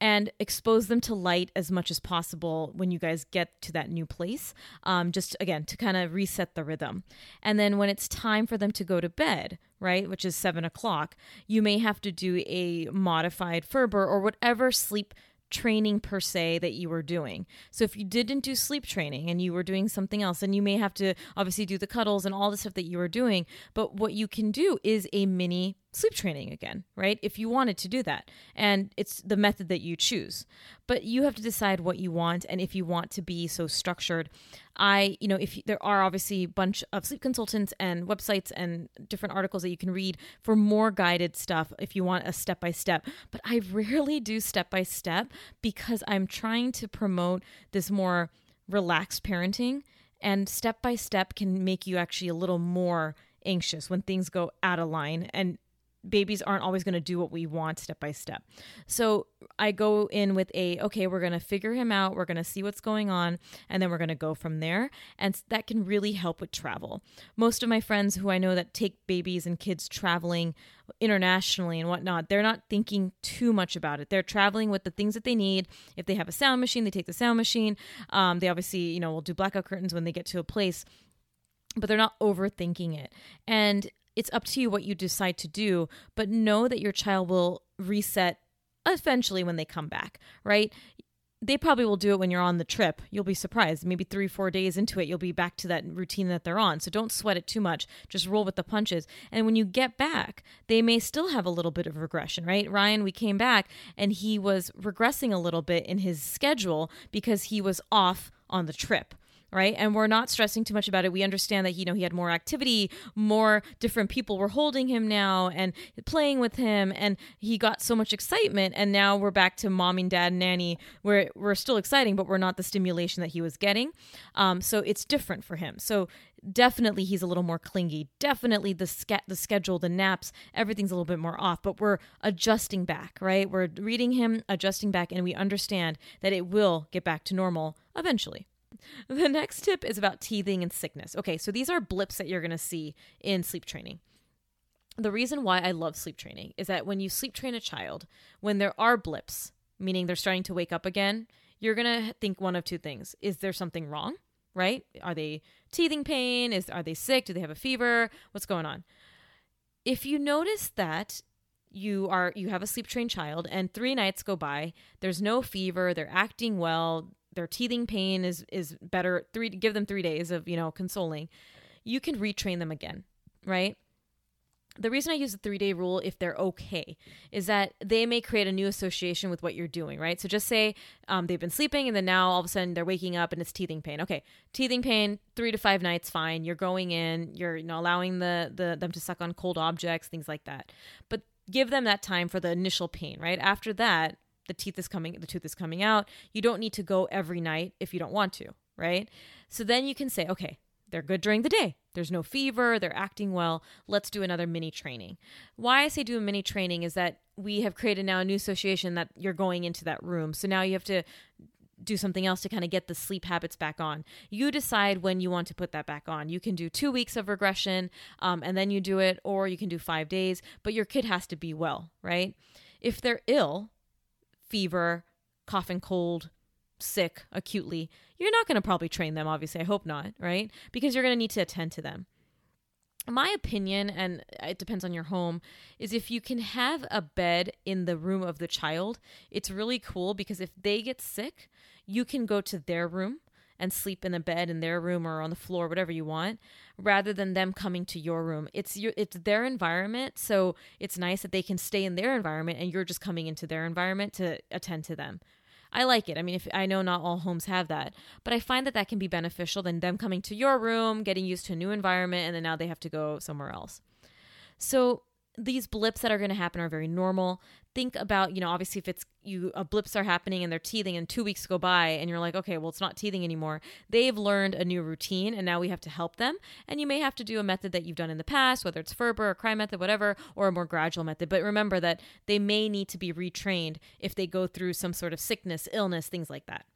and expose them to light as much as possible when you guys get to that new place um, just again to kind of reset the rhythm. And then when it's time for them to go to bed right which is seven o'clock you may have to do a modified ferber or whatever sleep training per se that you were doing. So if you didn't do sleep training and you were doing something else, and you may have to obviously do the cuddles and all the stuff that you were doing, but what you can do is a mini sleep training again, right? If you wanted to do that. And it's the method that you choose. But you have to decide what you want and if you want to be so structured. I, you know, if there are obviously a bunch of sleep consultants and websites and different articles that you can read for more guided stuff if you want a step by step, but I rarely do step by step because I'm trying to promote this more relaxed parenting and step by step can make you actually a little more anxious when things go out of line and babies aren't always going to do what we want step by step. So I go in with a, okay, we're going to figure him out. We're going to see what's going on. And then we're going to go from there. And that can really help with travel. Most of my friends who I know that take babies and kids traveling internationally and whatnot, they're not thinking too much about it. They're traveling with the things that they need. If they have a sound machine, they take the sound machine. Um, they obviously, you know, will do blackout curtains when they get to a place but they're not overthinking it. And it's up to you what you decide to do, but know that your child will reset eventually when they come back, right? They probably will do it when you're on the trip. You'll be surprised. Maybe three, four days into it, you'll be back to that routine that they're on. So don't sweat it too much. Just roll with the punches. And when you get back, they may still have a little bit of regression, right? Ryan, we came back and he was regressing a little bit in his schedule because he was off on the trip right? And we're not stressing too much about it. We understand that you know he had more activity, more different people were holding him now and playing with him, and he got so much excitement. And now we're back to mom and dad, nanny, where we're still exciting, but we're not the stimulation that he was getting. Um, so it's different for him. So definitely he's a little more clingy. Definitely the ske- the schedule, the naps, everything's a little bit more off. But we're adjusting back, right? We're reading him, adjusting back, and we understand that it will get back to normal eventually. The next tip is about teething and sickness. Okay, so these are blips that you're going to see in sleep training. The reason why I love sleep training is that when you sleep train a child, when there are blips, meaning they're starting to wake up again, you're going to think one of two things. Is there something wrong? Right? Are they teething pain? Is are they sick? Do they have a fever? What's going on? If you notice that you are you have a sleep trained child and 3 nights go by, there's no fever, they're acting well, their teething pain is is better three give them three days of you know consoling you can retrain them again right the reason I use the three day rule, if they're okay, is that they may create a new association with what you're doing, right? So just say um, they've been sleeping and then now all of a sudden they're waking up and it's teething pain. Okay, teething pain, three to five nights, fine. You're going in, you're you know allowing the, the them to suck on cold objects, things like that. But give them that time for the initial pain, right? After that, the teeth is coming the tooth is coming out. You don't need to go every night if you don't want to right? So then you can say okay they're good during the day. There's no fever. They're acting well. Let's do another mini training. Why i say do a mini training is that we have created now a new association that you're going into that room. So now you have to do something else to kind of get the sleep habits back on. You decide when you want to put that back on. You can do two weeks of regression um, and then you do it, or you can do five days, but your kid has to be well, right? If they're ill, fever, cough and cold, sick acutely, you're not going to probably train them, obviously. I hope not, right? Because you're going to need to attend to them my opinion, and it depends on your home, is if you can have a bed in the room of the child, it's really cool because if they get sick, you can go to their room and sleep in a bed in their room or on the floor, whatever you want, rather than them coming to your room. It's your it's their environment, so it's nice that they can stay in their environment and you're just coming into their environment to attend to them. I like it. I mean, if I know not all homes have that, but I find that that can be beneficial than them coming to your room, getting used to a new environment, and then now they have to go somewhere else. So these blips that are going to happen are very normal. Think about, you know, obviously if it's you uh, blips are happening and they're teething and 2 weeks go by and you're like, "Okay, well it's not teething anymore." They've learned a new routine and now we have to help them. And you may have to do a method that you've done in the past, whether it's Ferber or Cry method, whatever, or a more gradual method. But remember that they may need to be retrained if they go through some sort of sickness, illness, things like that.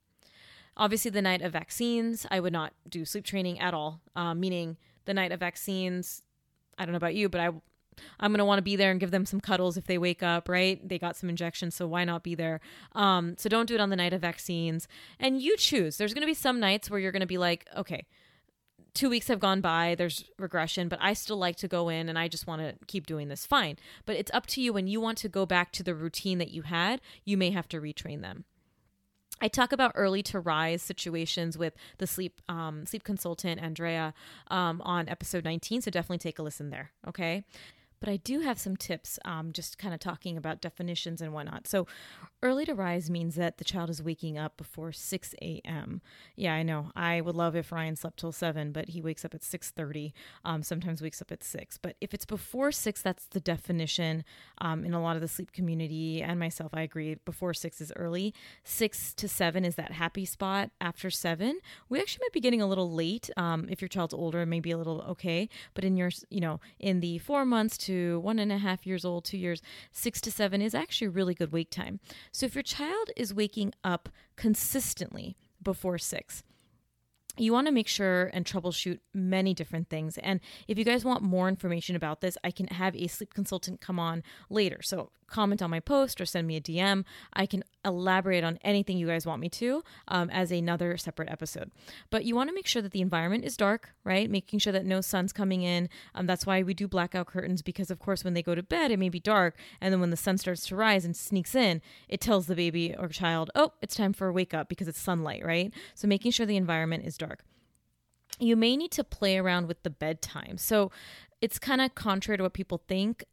Obviously, the night of vaccines, I would not do sleep training at all, um, meaning the night of vaccines, I don't know about you, but I I'm going to want to be there and give them some cuddles if they wake up, right? They got some injections, so why not be there? Um, so don't do it on the night of vaccines. And you choose. There's going to be some nights where you're going to be like, okay, two weeks have gone by, there's regression, but I still like to go in and I just want to keep doing this. Fine. But it's up to you when you want to go back to the routine that you had, you may have to retrain them. I talk about early to rise situations with the sleep um, sleep consultant Andrea um, on episode 19, so definitely take a listen there. Okay, but I do have some tips, um, just kind of talking about definitions and whatnot. So, early to rise means that the child is waking up before 6 a.m. Yeah, I know. I would love if Ryan slept till 7, but he wakes up at 6:30. Um, sometimes wakes up at 6. But if it's before 6, that's the definition. Um, in a lot of the sleep community and myself, I agree. Before 6 is early. 6 to 7 is that happy spot. After 7, we actually might be getting a little late. Um, if your child's older, maybe a little okay. But in your, you know, in the four months to one and a half years old, two years, six to seven is actually really good wake time. So if your child is waking up consistently before six, you want to make sure and troubleshoot many different things. And if you guys want more information about this, I can have a sleep consultant come on later. So comment on my post or send me a DM. I can elaborate on anything you guys want me to um, as another separate episode. But you want to make sure that the environment is dark, right? Making sure that no sun's coming in. Um, that's why we do blackout curtains because, of course, when they go to bed, it may be dark. And then when the sun starts to rise and sneaks in, it tells the baby or child, oh, it's time for a wake up because it's sunlight, right? So making sure the environment is dark you may need to play around with the bedtime. So it's kind of contrary to what people think.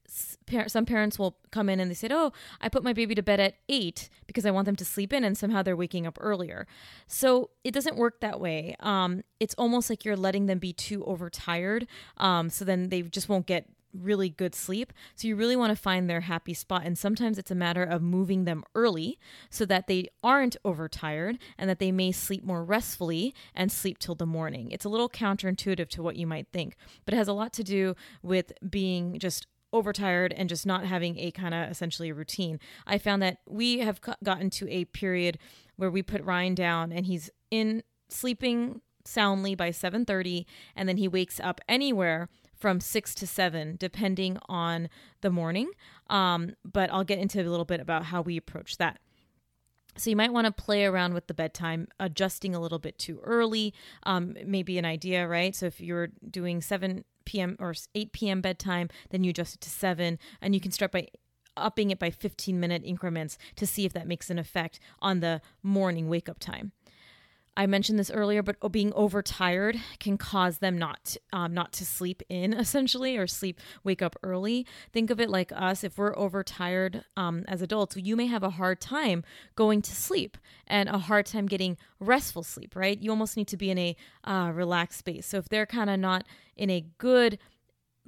Some parents will come in and they say, Oh, I put my baby to bed at eight because I want them to sleep in, and somehow they're waking up earlier. So it doesn't work that way. Um, it's almost like you're letting them be too overtired. Um, so then they just won't get really good sleep. So you really want to find their happy spot. And sometimes it's a matter of moving them early so that they aren't overtired and that they may sleep more restfully and sleep till the morning. It's a little counterintuitive to what you might think, but it has a lot to do with being just overtired and just not having a kind of essentially a routine. I found that we have gotten to a period where we put Ryan down and he's in sleeping soundly by 7:30 and then he wakes up anywhere from six to seven, depending on the morning. Um, but I'll get into a little bit about how we approach that. So you might want to play around with the bedtime, adjusting a little bit too early. Um, maybe an idea, right? So if you're doing 7 p.m. or 8 p.m. bedtime, then you adjust it to 7, and you can start by upping it by 15 minute increments to see if that makes an effect on the morning wake up time. I mentioned this earlier, but being overtired can cause them not um, not to sleep in essentially or sleep wake up early. Think of it like us. If we're overtired um, as adults, you may have a hard time going to sleep and a hard time getting restful sleep. Right? You almost need to be in a uh, relaxed space. So if they're kind of not in a good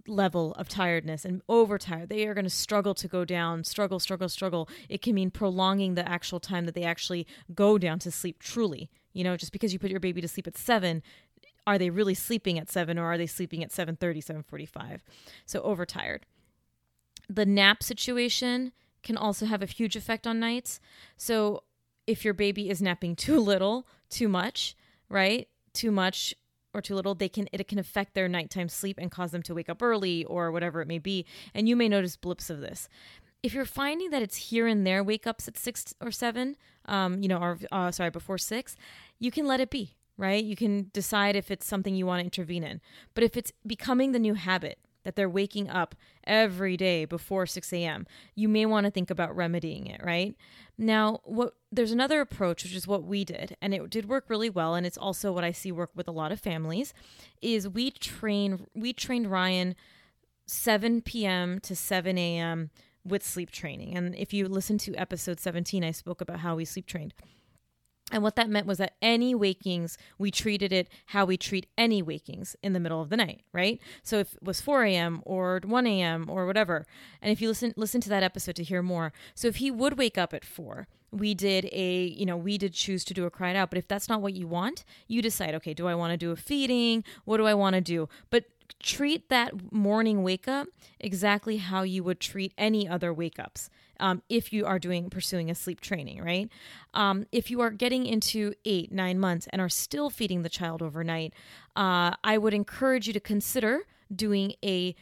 level of tiredness and overtired. They are going to struggle to go down, struggle, struggle, struggle. It can mean prolonging the actual time that they actually go down to sleep truly. You know, just because you put your baby to sleep at 7, are they really sleeping at 7 or are they sleeping at 7:30, 7:45? So overtired. The nap situation can also have a huge effect on nights. So if your baby is napping too little, too much, right? Too much or too little, they can it can affect their nighttime sleep and cause them to wake up early or whatever it may be. And you may notice blips of this. If you're finding that it's here and there wake ups at six or seven, um, you know, or uh, sorry, before six, you can let it be, right? You can decide if it's something you want to intervene in. But if it's becoming the new habit, that they're waking up every day before 6 a.m., you may want to think about remedying it, right? Now, what there's another approach, which is what we did, and it did work really well, and it's also what I see work with a lot of families, is we train we trained Ryan 7 p.m. to 7 a.m. with sleep training. And if you listen to episode 17, I spoke about how we sleep trained. And what that meant was that any wakings, we treated it how we treat any wakings in the middle of the night, right? So if it was 4 a.m. or 1 a.m. or whatever, and if you listen listen to that episode to hear more. So if he would wake up at 4, we did a, you know, we did choose to do a cry out. But if that's not what you want, you decide, okay, do I want to do a feeding? What do I want to do? But treat that morning wake up exactly how you would treat any other wake ups um, if you are doing pursuing a sleep training right um, if you are getting into eight nine months and are still feeding the child overnight uh, i would encourage you to consider doing a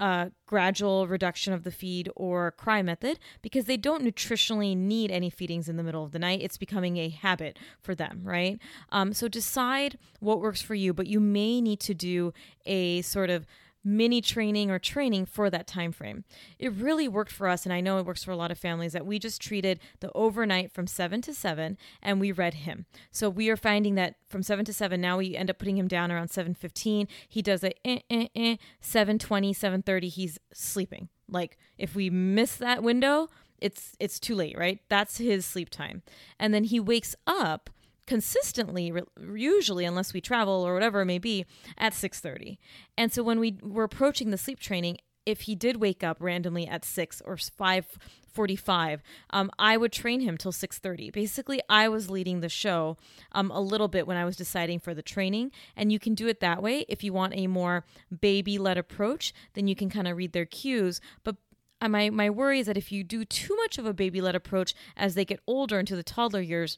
uh, gradual reduction of the feed or cry method because they don't nutritionally need any feedings in the middle of the night. It's becoming a habit for them, right? Um, so decide what works for you, but you may need to do a sort of mini training or training for that time frame. It really worked for us and I know it works for a lot of families that we just treated the overnight from 7 to 7 and we read him. So we are finding that from 7 to 7 now we end up putting him down around 7:15. He does a eh, eh, eh, 7:20, 7:30 he's sleeping. Like if we miss that window, it's it's too late, right? That's his sleep time. And then he wakes up consistently usually unless we travel or whatever it may be at 6.30 and so when we were approaching the sleep training if he did wake up randomly at 6 or 5.45 um, i would train him till 6.30 basically i was leading the show um, a little bit when i was deciding for the training. And you can do it that way. If you want a more baby-led approach then you can kind of read their cues. But uh, my, my worry is that if you do too much of a baby-led approach as they get older into the toddler years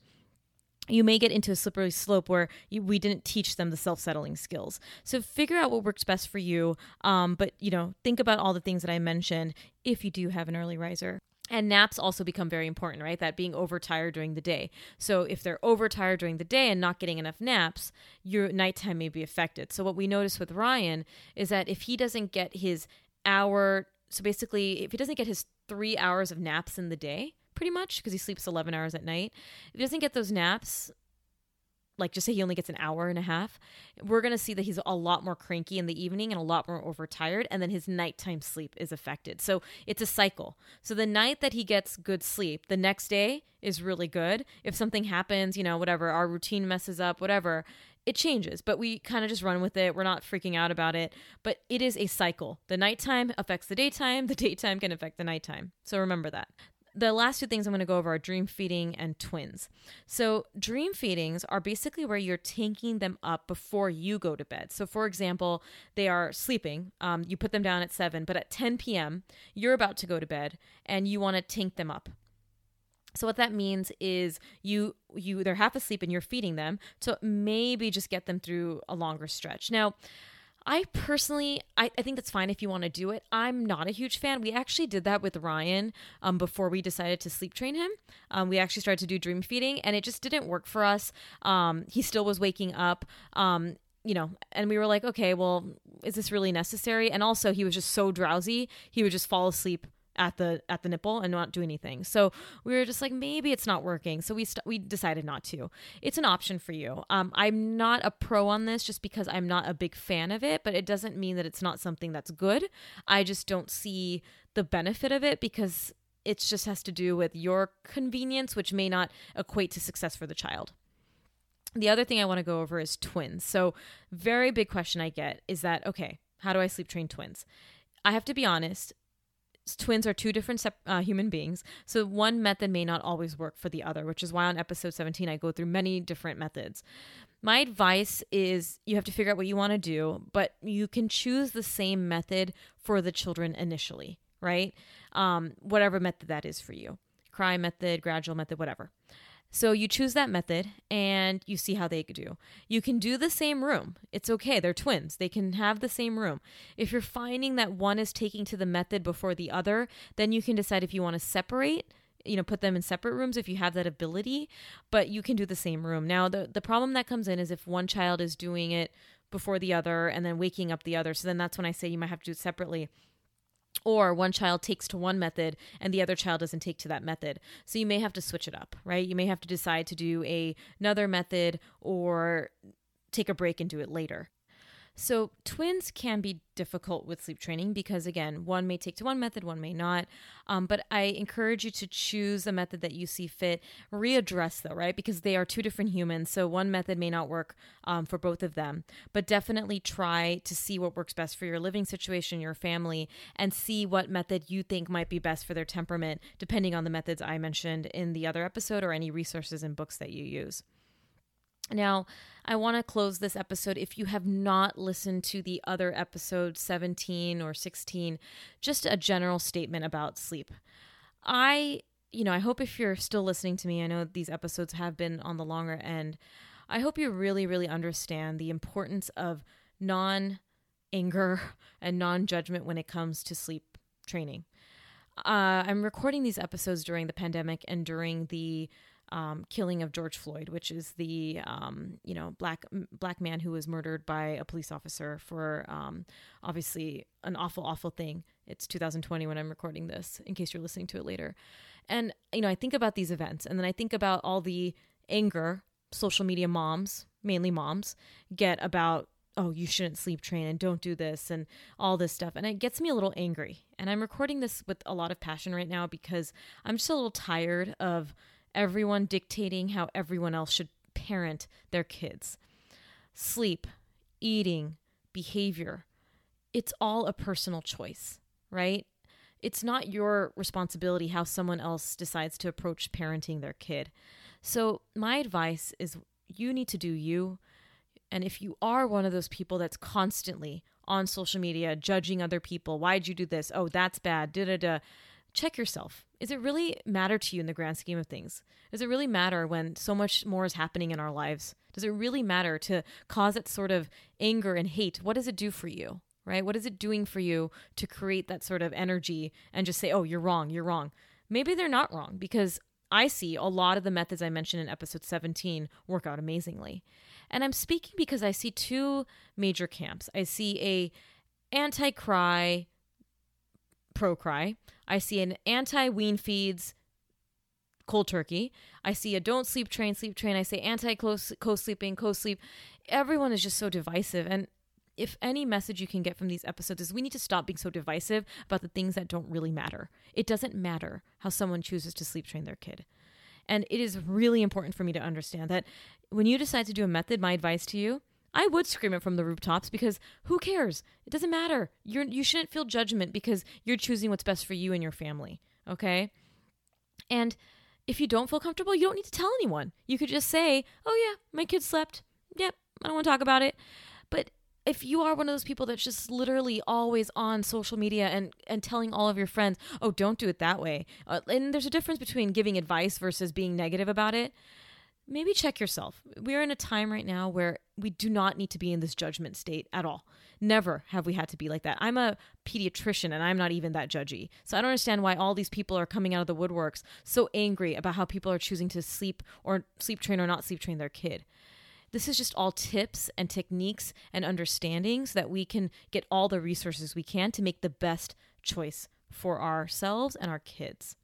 you may get into a slippery slope where you, we didn't teach them the self-settling skills so figure out what works best for you um, but you know think about all the things that i mentioned if you do have an early riser and naps also become very important, right? That being overtired during the day. So if they're overtired during the day and not getting enough naps, your nighttime may be affected. So what we notice with Ryan is that if he doesn't get his hour, so basically if he doesn't get his three hours of naps in the day, pretty much because he sleeps 11 hours at night. If he doesn't get those naps, like just say he only gets an hour and a half, we're going to see that he's a lot more cranky in the evening and a lot more overtired, and then his nighttime sleep is affected. So it's a cycle. So the night that he gets good sleep, the next day is really good. If something happens, you know, whatever, our routine messes up, whatever, it changes, but we kind of just run with it. We're not freaking out about it, but it is a cycle. The nighttime affects the daytime, the daytime can affect the nighttime. So remember that the last two things I'm going to go over are dream feeding and twins. So, dream feedings are basically where you're taking them up before you go to bed. So, for example, they are sleeping. Um, you put them down at 7, but at 10 p.m., you're about to go to bed and you want to tink them up. So what that means is you you they're half asleep and you're feeding them. So maybe just get them through a longer stretch. Now, I personally, I, I think that's fine if you want to do it. I'm not a huge fan. We actually did that with Ryan um, before we decided to sleep train him. Um, we actually started to do dream feeding, and it just didn't work for us. Um, he still was waking up. Um, you know, and we were like, okay, well, is this really necessary? And also, he was just so drowsy, he would just fall asleep at the at the nipple and not do anything. So we were just like maybe it's not working. So we st- we decided not to. It's an option for you. Um, I'm not a pro on this just because I'm not a big fan of it, but it doesn't mean that it's not something that's good. I just don't see the benefit of it because it just has to do with your convenience, which may not equate to success for the child. The other thing I want to go over is twins. So, very big question I get is that okay, how do I sleep train twins? I have to be honest, twins are two different uh, human beings. So one method may not always work for the other, which is why on episode 17 I go through many different methods. My advice is you have to figure out what you want to do, but you can choose the same method for the children initially, right? Um, whatever method that is for you cry method, gradual method, whatever. So you choose that method and you see how they do. You can do the same room. It's okay. They're twins. They can have the same room. If you're finding that one is taking to the method before the other, then you can decide if you want to separate you know put them in separate rooms if you have that ability but you can do the same room now the the problem that comes in is if one child is doing it before the other and then waking up the other so then that's when i say you might have to do it separately or one child takes to one method and the other child doesn't take to that method. So you may have to switch it up right? You may have to decide to do a, another method or take a break and do it later so, twins can be difficult with sleep training because, again, one may take to one method, one may not. Um, but I encourage you to choose a method that you see fit. Readdress, though, right? Because they are two different humans. So, one method may not work um, for both of them. But definitely try to see what works best for your living situation, your family, and see what method you think might be best for their temperament, depending on the methods I mentioned in the other episode or any resources and books that you use. Now, I want to close this episode. If you have not listened to the other episode 17 or 16, just a general statement about sleep. I, you know, I hope if you're still listening to me, I know these episodes have been on the longer end. I hope you really, really understand the importance of non anger and non judgment when it comes to sleep training. Uh, I'm recording these episodes during the pandemic and during the um, killing of George Floyd, which is the um, you know black black man who was murdered by a police officer for um, obviously an awful awful thing. It's 2020 when I'm recording this. In case you're listening to it later, and you know I think about these events, and then I think about all the anger social media moms, mainly moms, get about oh you shouldn't sleep train and don't do this and all this stuff and it gets me a little angry and i'm recording this with a lot of passion right now because i'm just a little tired of everyone dictating how everyone else should parent their kids. Sleep, eating, behavior, it's all a personal choice, right? It's not your responsibility how someone else decides to approach parenting their kid. So, my advice is you need to do you. And if you are one of those people that's constantly on social media judging other people, why'd you do this? Oh, that's bad. Da da da check yourself. Does it really matter to you in the grand scheme of things? Does it really matter when so much more is happening in our lives? Does it really matter to cause that sort of anger and hate? What does it do for you? Right? What is it doing for you to create that sort of energy and just say, oh, you're wrong, you're wrong? Maybe they're not wrong because I see a lot of the methods I mentioned in episode 17 work out amazingly. And I'm speaking because I see two major camps. I see a anti-cry, pro cry. I see an anti wean feeds cold turkey. I see a don't sleep train, sleep train. I say anti co sleeping, co sleep. Everyone is just so divisive. And if any message you can get from these episodes is we need to stop being so divisive about the things that don't really matter. It doesn't matter how someone chooses to sleep train their kid. And it is really important for me to understand that when you decide to do a method, my advice to you I would scream it from the rooftops because who cares? It doesn't matter. You're you shouldn't feel judgment because you're choosing what's best for you and your family. Okay? And if you don't feel comfortable, you don't need to tell anyone. You could just say, "Oh yeah, my kid slept. Yep, I don't want to talk about it." But if you are one of those people that's just literally always on social media and and telling all of your friends, "Oh, don't do it that way," uh, and there's a difference between giving advice versus being negative about it maybe check yourself. We're in a time right now where we do not need to be in this judgment state at all. Never have we had to be like that. I'm a pediatrician and I'm not even that judgy. So I don't understand why all these people are coming out of the woodworks so angry about how people are choosing to sleep or sleep train or not sleep train their kid. This is just all tips and techniques and understandings that we can get all the resources we can to make the best choice for ourselves and our kids.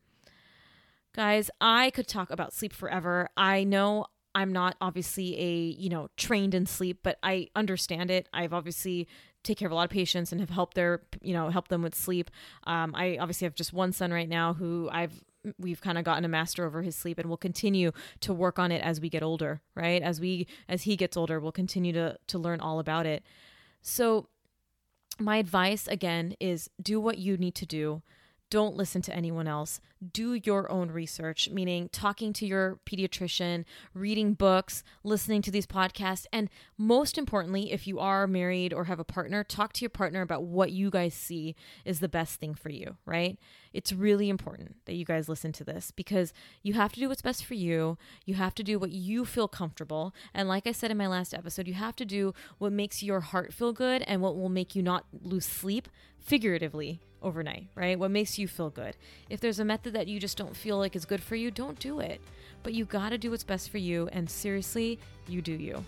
Guys, I could talk about sleep forever. I know I'm not obviously a, you know, trained in sleep, but I understand it. I've obviously take care of a lot of patients and have helped their, you know, help them with sleep. Um, I obviously have just one son right now who I've we've kind of gotten a master over his sleep and we'll continue to work on it as we get older, right? As we as he gets older, we'll continue to to learn all about it. So my advice again is do what you need to do. Don't listen to anyone else. Do your own research, meaning talking to your pediatrician, reading books, listening to these podcasts, and most importantly, if you are married or have a partner, talk to your partner about what you guys see is the best thing for you, right? It's really important that you guys listen to this because you have to do what's best for you. You have to do what you feel comfortable. And like I said in my last episode, you have to do what makes your heart feel good and what will make you not lose sleep figuratively overnight, right? What makes you feel good. If there's a method that you just don't feel like is good for you, don't do it. But you got to do what's best for you. And seriously, you do you.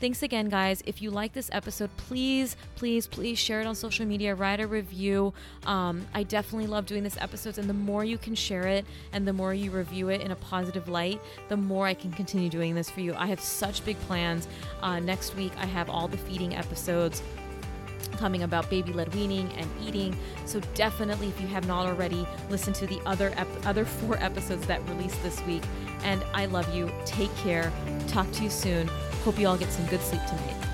Thanks again, guys. If you like this episode, please, please, please share it on social media, write a review. Um, I definitely love doing this episodes, and the more you can share it and the more you review it in a positive light, the more I can continue doing this for you. I have such big plans. Uh, next week, I have all the feeding episodes coming about baby led weaning and eating. So definitely, if you have not already, listen to the other ep- other four episodes that released this week. And I love you. Take care. Talk to you soon. Hope you all get some good sleep tonight.